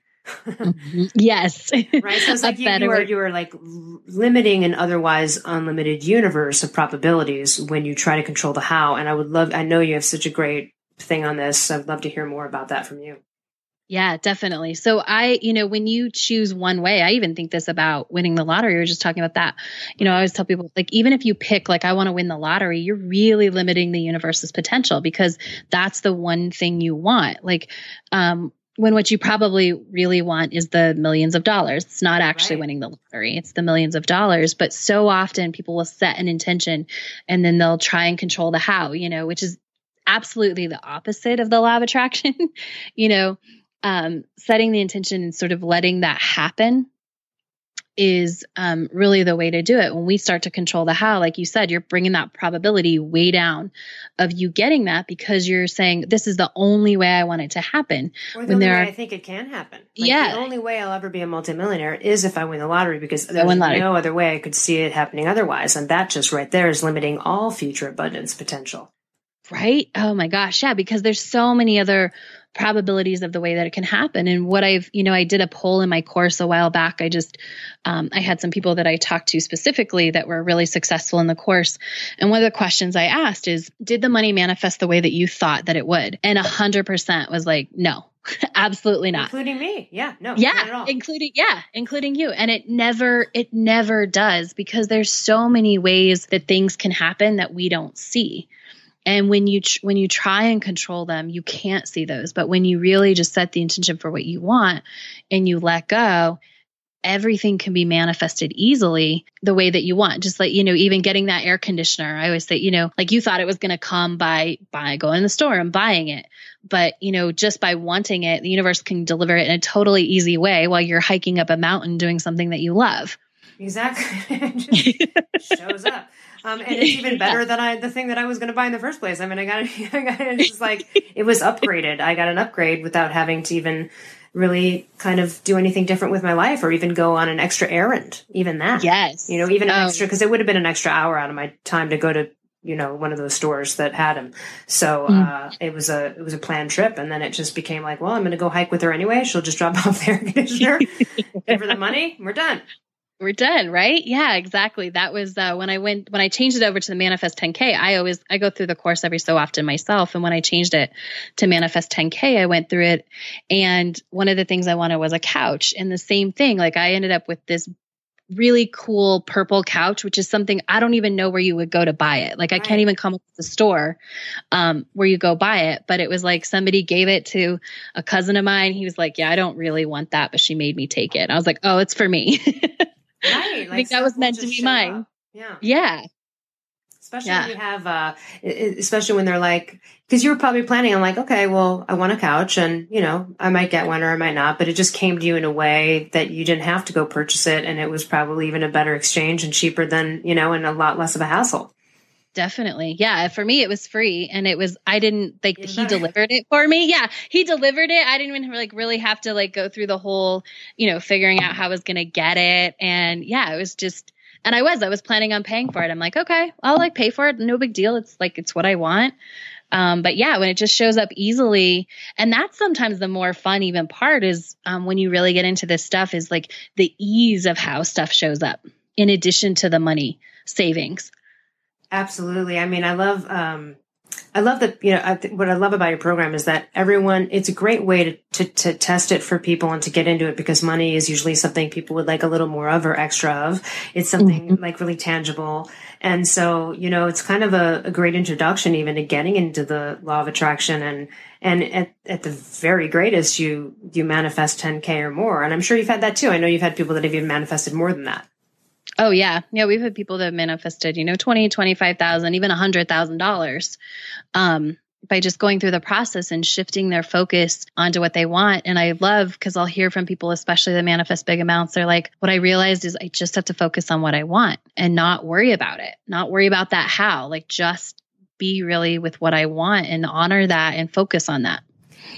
Yes. right. So it's (laughs) like you, you, are you are like limiting an otherwise unlimited universe of probabilities when you try to control the how. And I would love I know you have such a great thing on this. I'd love to hear more about that from you. Yeah, definitely. So I, you know, when you choose one way, I even think this about winning the lottery. We were just talking about that. You know, I always tell people like even if you pick like I want to win the lottery, you're really limiting the universe's potential because that's the one thing you want. Like um when what you probably really want is the millions of dollars. It's not actually right. winning the lottery, it's the millions of dollars. But so often people will set an intention and then they'll try and control the how, you know, which is absolutely the opposite of the law of attraction. (laughs) you know, um, setting the intention and sort of letting that happen is um, really the way to do it. When we start to control the how, like you said, you're bringing that probability way down of you getting that because you're saying this is the only way I want it to happen. Or the when only way are, I think it can happen. Like yeah, the only way I'll ever be a multimillionaire is if I win the lottery because there's no other way I could see it happening otherwise, and that just right there is limiting all future abundance potential. Right? Oh my gosh. Yeah. Because there's so many other probabilities of the way that it can happen. And what I've, you know, I did a poll in my course a while back. I just, um, I had some people that I talked to specifically that were really successful in the course. And one of the questions I asked is, did the money manifest the way that you thought that it would? And a hundred percent was like, no, (laughs) absolutely not. Including me. Yeah. No. Yeah. Including, yeah, including you. And it never, it never does because there's so many ways that things can happen that we don't see and when you tr- when you try and control them you can't see those. But when you really just set the intention for what you want and you let go everything can be manifested easily the way that you want. Just like you know even getting that air conditioner. I always say you know like you thought it was going to come by by going in the store and buying it. But you know just by wanting it the universe can deliver it in a totally easy way while you're hiking up a mountain doing something that you love. Exactly. (laughs) (laughs) shows up. Um, and it's even better (laughs) than I the thing that I was going to buy in the first place. I mean, I got it. (laughs) I got it. It's like it was upgraded. I got an upgrade without having to even really kind of do anything different with my life or even go on an extra errand. Even that. Yes. You know, even an extra because it would have been an extra hour out of my time to go to you know one of those stores that had him. So mm. uh, it was a it was a planned trip, and then it just became like, well, I'm going to go hike with her anyway. She'll just drop (laughs) off the air conditioner, give her the money, we're done we're done right? Yeah exactly. That was uh, when i went when i changed it over to the manifest 10k i always i go through the course every so often myself. And when i changed it to manifest 10k i went through it. And one of the things i wanted was a couch and the same thing. Like i ended up with this really cool purple couch which is something i don't even know where you would go to buy it. Like i can't even come up with the store um, where you go buy it. But it was like somebody gave it to a cousin of mine. He was like yeah i don't really want that but she made me take it. I was like oh it's for me (laughs) Right. Like I think that was meant to be mine. Up. Yeah. Yeah. Especially yeah. when you have, uh, especially when they're like, because you were probably planning on like, okay, well, I want a couch and, you know, I might get one or I might not, but it just came to you in a way that you didn't have to go purchase it. And it was probably even a better exchange and cheaper than, you know, and a lot less of a hassle. Definitely. Yeah. For me, it was free and it was, I didn't like, he delivered it for me. Yeah. He delivered it. I didn't even like really have to like go through the whole, you know, figuring out how I was going to get it. And yeah, it was just, and I was, I was planning on paying for it. I'm like, okay, I'll like pay for it. No big deal. It's like, it's what I want. Um, but yeah, when it just shows up easily, and that's sometimes the more fun even part is um, when you really get into this stuff is like the ease of how stuff shows up in addition to the money savings. Absolutely. I mean, I love, um, I love that, you know, I th- what I love about your program is that everyone, it's a great way to, to, to, test it for people and to get into it because money is usually something people would like a little more of or extra of. It's something mm-hmm. like really tangible. And so, you know, it's kind of a, a, great introduction even to getting into the law of attraction and, and at, at the very greatest, you, you manifest 10K or more. And I'm sure you've had that too. I know you've had people that have even manifested more than that. Oh yeah. Yeah. We've had people that have manifested, you know, 20, 25,000, even thousand dollars. Um, by just going through the process and shifting their focus onto what they want. And I love because I'll hear from people, especially that manifest big amounts. They're like, what I realized is I just have to focus on what I want and not worry about it, not worry about that how, like just be really with what I want and honor that and focus on that.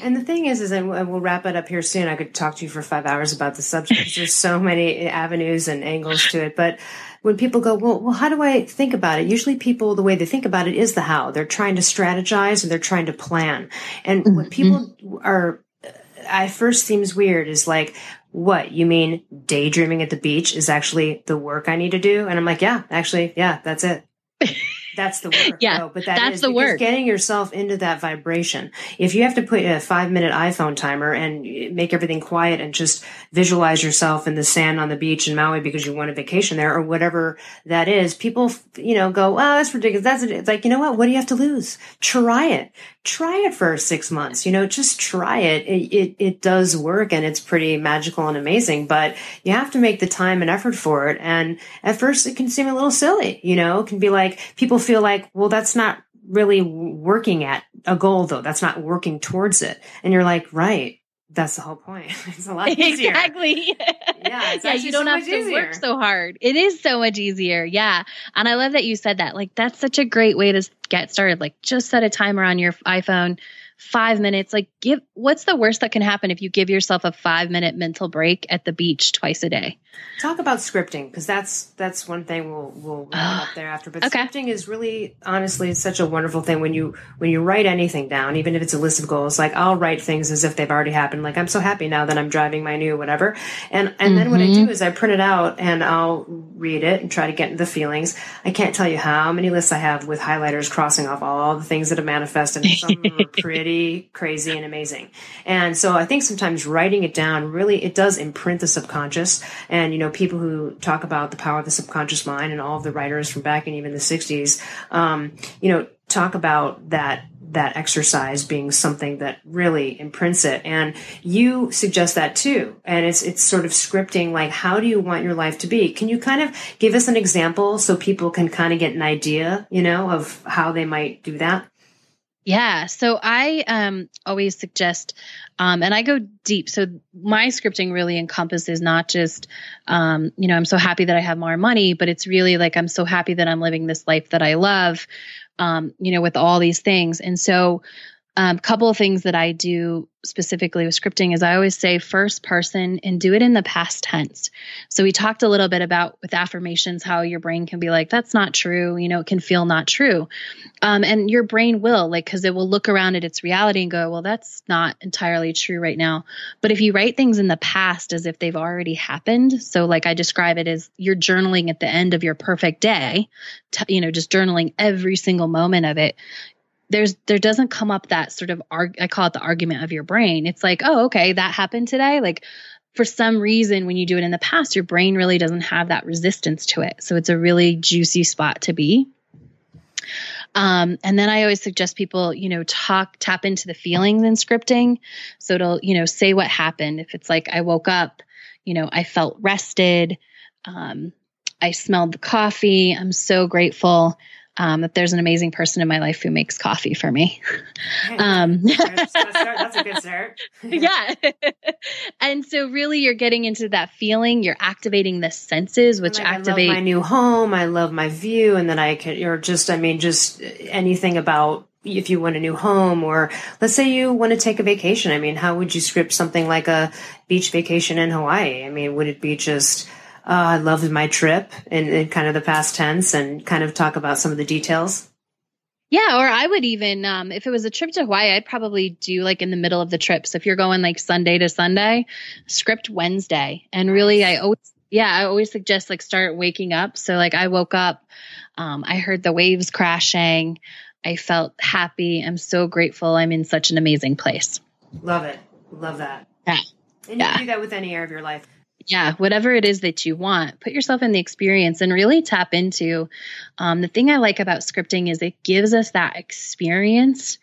And the thing is, is, and we'll wrap it up here soon. I could talk to you for five hours about the subject. (laughs) There's so many avenues and angles to it. But when people go, well, well, how do I think about it? Usually people, the way they think about it is the how. They're trying to strategize and they're trying to plan. And mm-hmm. what people are, I first seems weird is like, what you mean daydreaming at the beach is actually the work I need to do? And I'm like, yeah, actually, yeah, that's it. That's the work. yeah, no, but that that's the work. Getting yourself into that vibration. If you have to put a five minute iPhone timer and make everything quiet and just visualize yourself in the sand on the beach in Maui because you want a vacation there or whatever that is, people, you know, go, oh, that's ridiculous. That's it's like, you know what? What do you have to lose? Try it. Try it for six months. You know, just try it. It, it, it does work and it's pretty magical and amazing, but you have to make the time and effort for it. And at first it can seem a little silly, you know, it can be like people feel like, well, that's not really working at a goal though. That's not working towards it. And you're like, right. That's the whole point. (laughs) It's a lot (laughs) easier. Exactly. (laughs) Yeah. yeah. You don't so have to easier. work so hard. It is so much easier. Yeah. And I love that you said that. Like, that's such a great way to get started. Like, just set a timer on your iPhone five minutes. Like, give what's the worst that can happen if you give yourself a five minute mental break at the beach twice a day? Talk about scripting because that's that's one thing we'll we'll wrap up there after. But okay. scripting is really honestly it's such a wonderful thing when you when you write anything down, even if it's a list of goals. Like I'll write things as if they've already happened. Like I'm so happy now that I'm driving my new whatever, and and mm-hmm. then what I do mm-hmm. is I print it out and I'll read it and try to get into the feelings. I can't tell you how many lists I have with highlighters crossing off all the things that have manifested. And some are (laughs) pretty crazy and amazing. And so I think sometimes writing it down really, it does imprint the subconscious. And, you know, people who talk about the power of the subconscious mind and all of the writers from back in even the 60s, um, you know, talk about that that exercise being something that really imprints it. And you suggest that too. And it's it's sort of scripting like how do you want your life to be? Can you kind of give us an example so people can kind of get an idea you know of how they might do that Yeah. So I um, always suggest, um, and I go deep. So my scripting really encompasses not just, um, you know, I'm so happy that I have more money, but it's really like I'm so happy that I'm living this life that I love, um, you know, with all these things. And so um, couple of things that I do specifically with scripting is I always say first person and do it in the past tense. So we talked a little bit about with affirmations how your brain can be like, that's not true. You know, it can feel not true. Um, and your brain will, like, because it will look around at its reality and go, well, that's not entirely true right now. But if you write things in the past as if they've already happened, so like I describe it as you're journaling at the end of your perfect day, t- you know, just journaling every single moment of it, there's there doesn't come up that sort of arg- I call it the argument of your brain. It's like, oh, okay, that happened today. Like for some reason, when you do it in the past, your brain really doesn't have that resistance to it. So it's a really juicy spot to be. Um, and then I always suggest people, you know, talk, tap into the feelings in scripting. So it'll, you know, say what happened. If it's like I woke up, you know, I felt rested. Um, I smelled the coffee. I'm so grateful um, that there's an amazing person in my life who makes coffee for me. Um, that's, a good start. (laughs) yeah. and so really you're getting into that feeling, you're activating the senses, which like, activate my new home. I love my view. And then I can, or just, I mean, just anything about if you want a new home or let's say you want to take a vacation. I mean, how would you script something like a beach vacation in Hawaii? I mean, would it be just, uh, I loved my trip in, in kind of the past tense and kind of talk about some of the details. Yeah, or I would even, um, if it was a trip to Hawaii, I'd probably do like in the middle of the trip. So if you're going like Sunday to Sunday, script Wednesday. And really, I always, yeah, I always suggest like start waking up. So like I woke up, um, I heard the waves crashing. I felt happy. I'm so grateful. I'm in such an amazing place. Love it. Love that. Yeah. And you yeah. do that with any area of your life yeah, whatever it is that you want, put yourself in the experience and really tap into. Um, the thing I like about scripting is it gives us that experience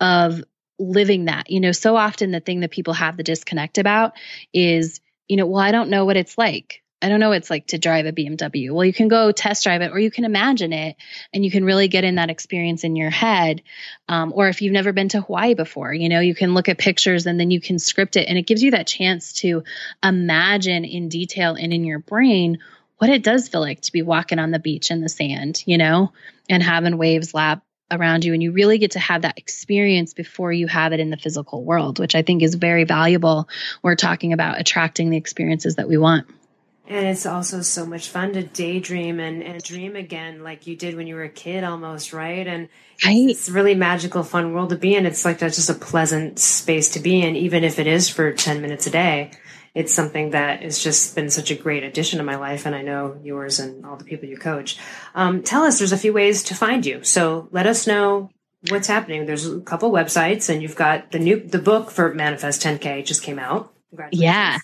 of living that. You know, so often the thing that people have the disconnect about is, you know, well, I don't know what it's like. I don't know what it's like to drive a BMW. Well, you can go test drive it or you can imagine it and you can really get in that experience in your head. Um, or if you've never been to Hawaii before, you know, you can look at pictures and then you can script it and it gives you that chance to imagine in detail and in your brain what it does feel like to be walking on the beach in the sand, you know, and having waves lap around you and you really get to have that experience before you have it in the physical world which i think is very valuable we're talking about attracting the experiences that we want and it's also so much fun to daydream and, and dream again, like you did when you were a kid almost, right? And right. it's a really magical, fun world to be in. It's like that's just a pleasant space to be in, even if it is for 10 minutes a day. It's something that has just been such a great addition to my life, and I know yours and all the people you coach. Um, tell us, there's a few ways to find you. So let us know what's happening. There's a couple websites, and you've got the new the book for Manifest 10K just came out. Yeah.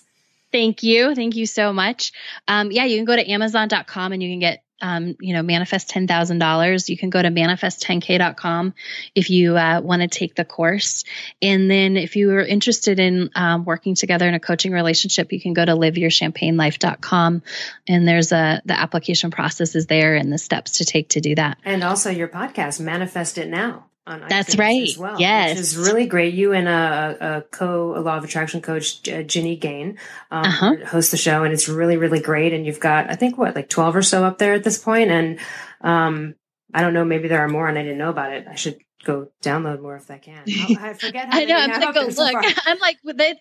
Thank you. Thank you so much. Um, yeah, you can go to amazon.com and you can get um, you know, manifest $10,000. You can go to manifest10k.com if you uh, want to take the course. And then if you are interested in um, working together in a coaching relationship, you can go to liveyourchampagnelife.com and there's a, the application process is there and the steps to take to do that. And also your podcast, Manifest It Now That's right. Well, yes, which is really great. You and a, a co a law of attraction coach, uh, Ginny Gain, um, uh-huh. host the show, and it's really really great. And you've got I think what like twelve or so up there at this point, and um, I don't know, maybe there are more, and I didn't know about it. I should go download more if I can. (laughs) I forget. I know. I'm gonna go look. So (laughs) I'm like,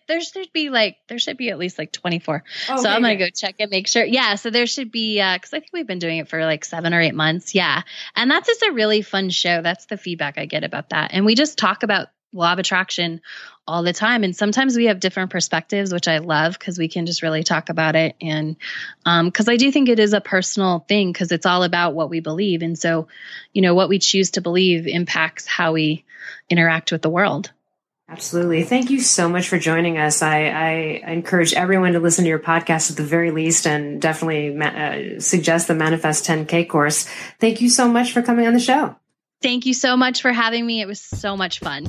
there should be like there should be at least like 24. Oh, so I'm gonna go check and make sure. Yeah. So there should be because uh, I think we've been doing it for like seven or eight months. Yeah, and that's just a really fun show. That's the feedback I get about that, and we just talk about law of attraction all the time. And sometimes we have different perspectives, which I love because we can just really talk about it. And because um, I do think it is a personal thing because it's all about what we believe. And so, you know, what we choose to believe impacts how we interact with the world. Absolutely. Thank you so much for joining us. I, I encourage everyone to listen to your podcast at the very least and definitely ma- uh, suggest the Manifest 10K course. Thank you so much for coming on the show. Thank you so much for having me. It was so much fun.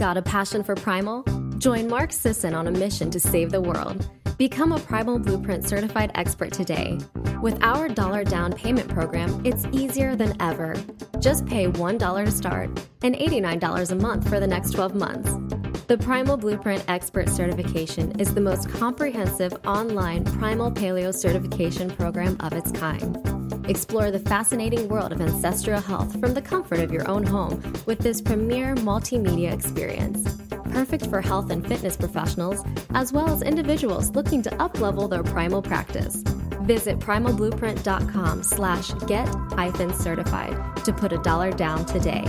Got a passion for Primal? Join Mark Sisson on a mission to save the world. Become a Primal Blueprint certified expert today. With our dollar down payment program, it's easier than ever. Just pay $1 to start and $89 a month for the next 12 months. The Primal Blueprint Expert Certification is the most comprehensive online primal paleo certification program of its kind. Explore the fascinating world of ancestral health from the comfort of your own home with this premier multimedia experience. Perfect for health and fitness professionals, as well as individuals looking to uplevel their primal practice. Visit primalblueprint.com slash get hyphen certified to put a dollar down today.